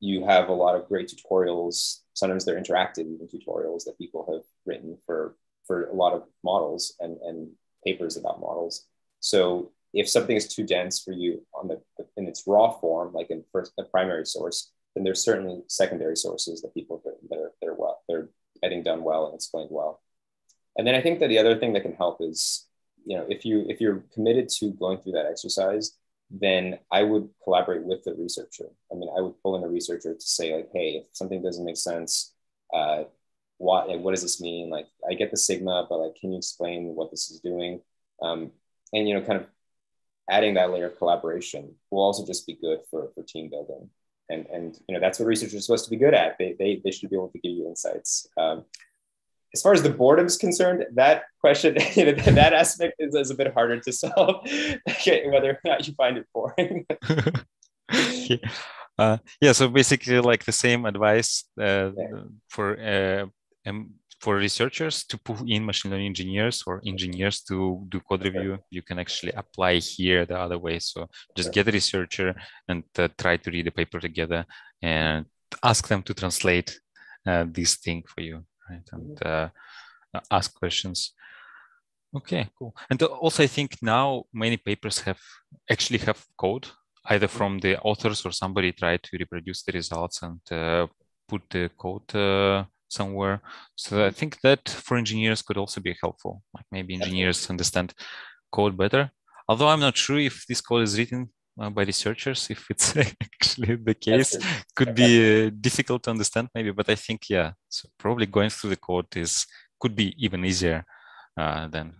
Speaker 2: you have a lot of great tutorials. Sometimes they're interactive, even tutorials that people have written for, for a lot of models and, and papers about models. So if something is too dense for you on the in its raw form, like in first the primary source, then there's certainly secondary sources that people that are, that are well, they're think done well and explained well. And then I think that the other thing that can help is, you know, if you if you're committed to going through that exercise, then I would collaborate with the researcher. I mean, I would pull in a researcher to say like, hey, if something doesn't make sense, uh, what like, what does this mean? Like, I get the sigma, but like, can you explain what this is doing? Um, and you know, kind of adding that layer of collaboration will also just be good for for team building and and you know that's what researchers are supposed to be good at. They they, they should be able to give you insights. Um, as far as the boredom is concerned, that question, you know, that aspect is, is a bit harder to solve, whether or not you find it boring.
Speaker 1: yeah. Uh, yeah. So basically, like the same advice uh, yeah. for uh, um, for researchers to pull in machine learning engineers or engineers to do code review, you can actually apply here the other way. So just get a researcher and uh, try to read the paper together and ask them to translate uh, this thing for you, right? And uh, ask questions. Okay, cool. And also, I think now many papers have actually have code either from the authors or somebody tried to reproduce the results and uh, put the code uh, somewhere. So I think that for engineers could also be helpful. Like maybe engineers understand code better. Although I'm not sure if this code is written by researchers, if it's actually the case, could be uh, difficult to understand maybe. But I think yeah, so probably going through the code is could be even easier uh, than.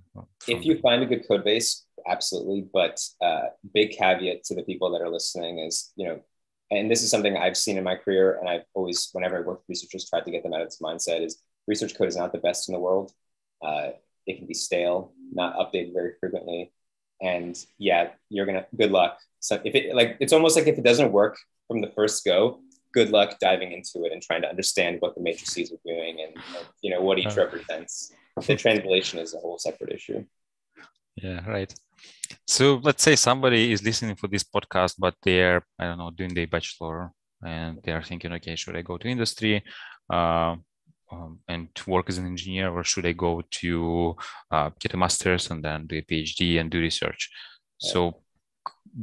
Speaker 2: If you find a good code base, absolutely. But uh, big caveat to the people that are listening is you know and this is something I've seen in my career, and I've always, whenever I work with researchers, tried to get them out of this mindset: is research code is not the best in the world. Uh, it can be stale, not updated very frequently, and yeah, you're gonna. Good luck. So if it like, it's almost like if it doesn't work from the first go, good luck diving into it and trying to understand what the matrices are doing and, and you know what each represents. The translation is a whole separate issue.
Speaker 1: Yeah, right. So let's say somebody is listening for this podcast, but they're, I don't know, doing their bachelor and they are thinking, okay, should I go to industry uh, um, and work as an engineer or should I go to uh, get a master's and then do a PhD and do research? Yeah. So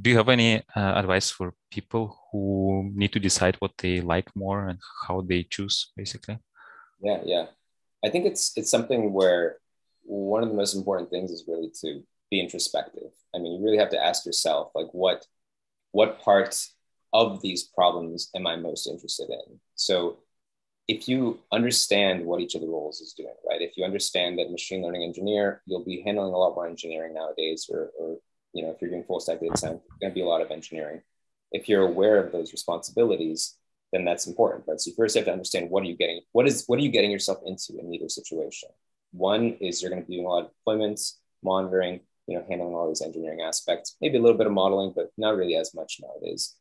Speaker 1: do you have any uh, advice for people who need to decide what they like more and how they choose basically?
Speaker 2: Yeah, yeah. I think it's it's something where one of the most important things is really to be introspective. I mean, you really have to ask yourself, like, what what parts of these problems am I most interested in? So if you understand what each of the roles is doing, right? If you understand that machine learning engineer, you'll be handling a lot more engineering nowadays, or, or you know, if you're doing full stack data science, it's going to be a lot of engineering. If you're aware of those responsibilities, then that's important, right? So you first have to understand what are you getting, what is what are you getting yourself into in either situation. One is you're going to be doing a lot of deployments, monitoring, you know, handling all these engineering aspects, maybe a little bit of modeling, but not really as much nowadays.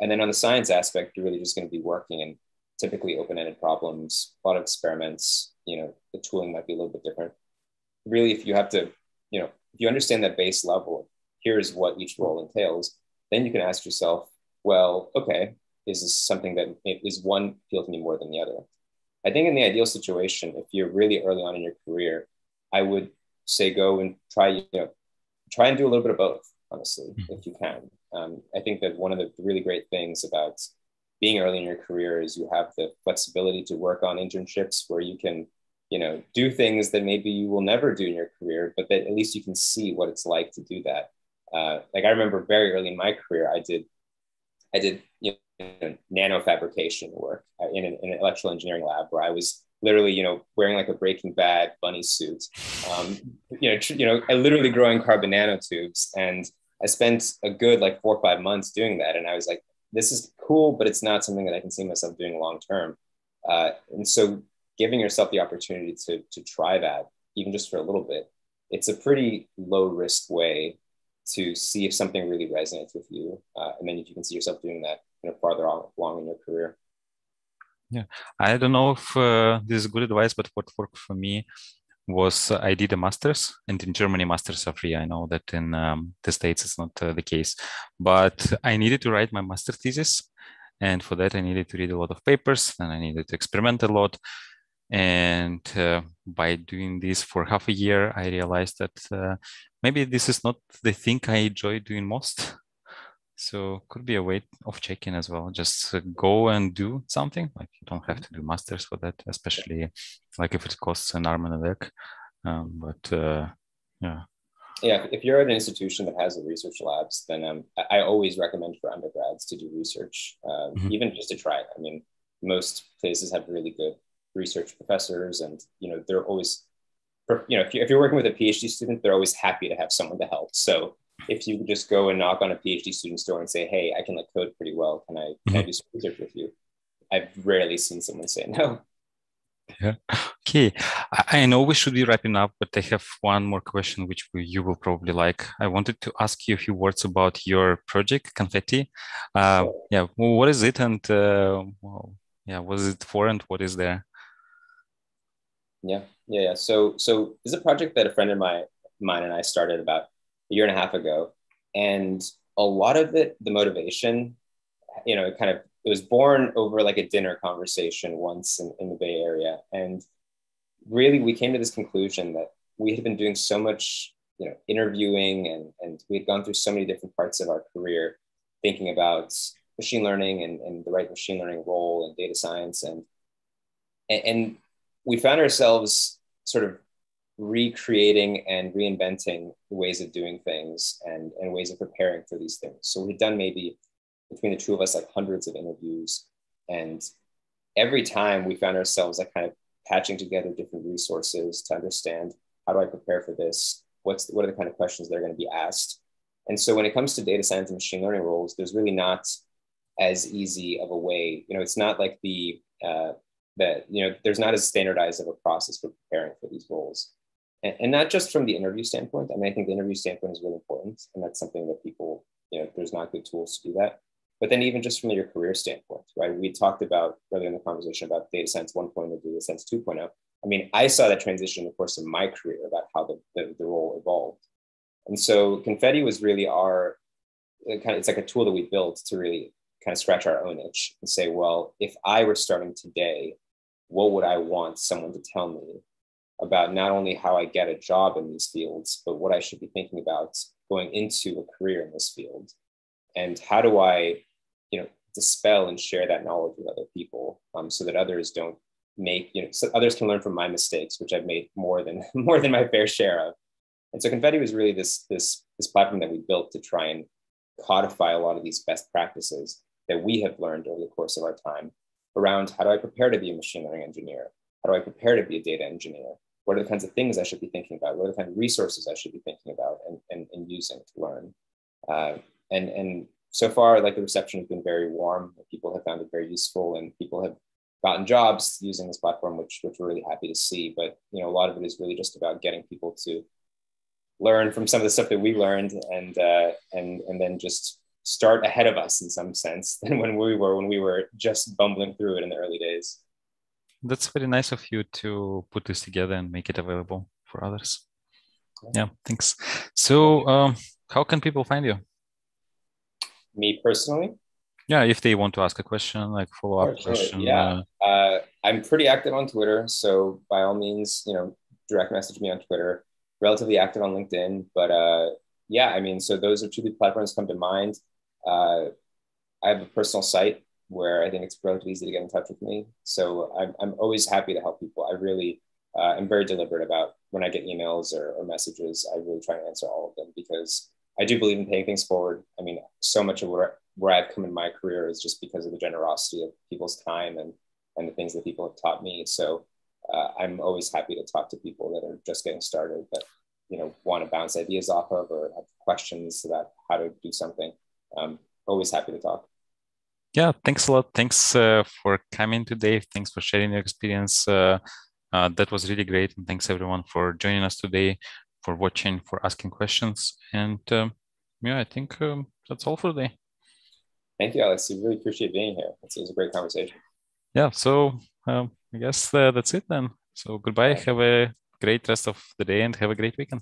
Speaker 2: And then on the science aspect, you're really just going to be working in typically open-ended problems, a lot of experiments, you know, the tooling might be a little bit different. Really, if you have to, you know, if you understand that base level, here's what each role entails, then you can ask yourself, well, okay, is this something that is one appeal to me more than the other? I think in the ideal situation, if you're really early on in your career, I would say go and try, you know, try and do a little bit of both, honestly, mm-hmm. if you can. Um, I think that one of the really great things about being early in your career is you have the flexibility to work on internships where you can, you know, do things that maybe you will never do in your career, but that at least you can see what it's like to do that. Uh, like I remember very early in my career, I did, I did, you know, nano fabrication work in an, in an electrical engineering lab where I was literally, you know, wearing like a Breaking Bad bunny suit, um, you know, tr- you know, I literally growing carbon nanotubes. And I spent a good like four or five months doing that. And I was like, this is cool, but it's not something that I can see myself doing long term. Uh, and so giving yourself the opportunity to, to try that, even just for a little bit, it's a pretty low risk way to see if something really resonates with you. Uh, and then if you can see yourself doing that you know, farther along in your career.
Speaker 1: Yeah, I don't know if uh, this is good advice, but what worked for me was uh, I did a master's, and in Germany, masters are free. I know that in um, the states it's not uh, the case, but I needed to write my master thesis, and for that I needed to read a lot of papers, and I needed to experiment a lot. And uh, by doing this for half a year, I realized that uh, maybe this is not the thing I enjoy doing most. So could be a way of checking as well. Just uh, go and do something. Like you don't have to do masters for that, especially like if it costs an arm and a leg. Um, but uh, yeah.
Speaker 2: Yeah, if you're at an institution that has the research labs, then um, I always recommend for undergrads to do research, um, mm-hmm. even just to try it. I mean, most places have really good research professors, and you know they're always, you know, if, you, if you're working with a PhD student, they're always happy to have someone to help. So if you just go and knock on a PhD student's door and say, "Hey, I can like code pretty well. Can I can I mm-hmm. do some research with you?" I've rarely seen someone say no.
Speaker 1: Yeah. Okay. I know we should be wrapping up, but I have one more question, which you will probably like. I wanted to ask you a few words about your project, Confetti. Uh, sure. Yeah. What is it, and uh, well, yeah, what is it for, and what is there?
Speaker 2: Yeah. Yeah. Yeah. So, so is a project that a friend of my mine and I started about a year and a half ago. And a lot of it, the motivation, you know, it kind of it was born over like a dinner conversation once in, in the Bay Area. And really we came to this conclusion that we had been doing so much, you know, interviewing and, and we had gone through so many different parts of our career thinking about machine learning and, and the right machine learning role and data science. And, and we found ourselves sort of recreating and reinventing ways of doing things and, and ways of preparing for these things. So we'd done maybe between the two of us like hundreds of interviews. And every time we found ourselves like kind of patching together different resources to understand how do I prepare for this? What's what are the kind of questions that are going to be asked? And so when it comes to data science and machine learning roles, there's really not as easy of a way. You know, it's not like the uh, that you know there's not as standardized of a process for preparing for these roles and, and not just from the interview standpoint. I mean, I think the interview standpoint is really important, and that's something that people, you know, there's not good tools to do that. But then even just from your career standpoint, right? We talked about earlier in the conversation about data science 1.0 to data science 2.0. I mean, I saw that transition in the course of my career about how the, the, the role evolved. And so Confetti was really our uh, kind of, it's like a tool that we built to really kind of scratch our own itch and say, well, if I were starting today, what would I want someone to tell me about not only how I get a job in these fields, but what I should be thinking about going into a career in this field. And how do I, you know, dispel and share that knowledge with other people um, so that others don't make you know so others can learn from my mistakes which i've made more than more than my fair share of and so confetti was really this this this platform that we built to try and codify a lot of these best practices that we have learned over the course of our time around how do i prepare to be a machine learning engineer? How do i prepare to be a data engineer? What are the kinds of things i should be thinking about? What are the kind of resources i should be thinking about and, and, and using to learn? Uh, and and so far like the reception has been very warm. People have found it very useful and people have gotten jobs using this platform, which which we're really happy to see. But you know, a lot of it is really just about getting people to learn from some of the stuff that we learned, and uh, and and then just start ahead of us in some sense than when we were when we were just bumbling through it in the early days.
Speaker 1: That's very nice of you to put this together and make it available for others. Yeah, thanks. So, um, how can people find you?
Speaker 2: Me personally?
Speaker 1: yeah if they want to ask a question like follow-up
Speaker 2: sure,
Speaker 1: question
Speaker 2: yeah uh, uh, i'm pretty active on twitter so by all means you know direct message me on twitter relatively active on linkedin but uh, yeah i mean so those are two big platforms come to mind uh, i have a personal site where i think it's relatively easy to get in touch with me so i'm, I'm always happy to help people i really uh, am very deliberate about when i get emails or, or messages i really try to answer all of them because I do believe in paying things forward. I mean, so much of where where I've come in my career is just because of the generosity of people's time and and the things that people have taught me. So uh, I'm always happy to talk to people that are just getting started that you know want to bounce ideas off of or have questions about how to do something. Um, always happy to talk.
Speaker 1: Yeah, thanks a lot. Thanks uh, for coming today. Thanks for sharing your experience. Uh, uh that was really great, and thanks everyone for joining us today, for watching, for asking questions, and um, yeah, I think um, that's all for today.
Speaker 2: Thank you, Alex. We really appreciate being here. It was a great conversation.
Speaker 1: Yeah. So um, I guess uh, that's it then. So goodbye. Have a great rest of the day and have a great weekend.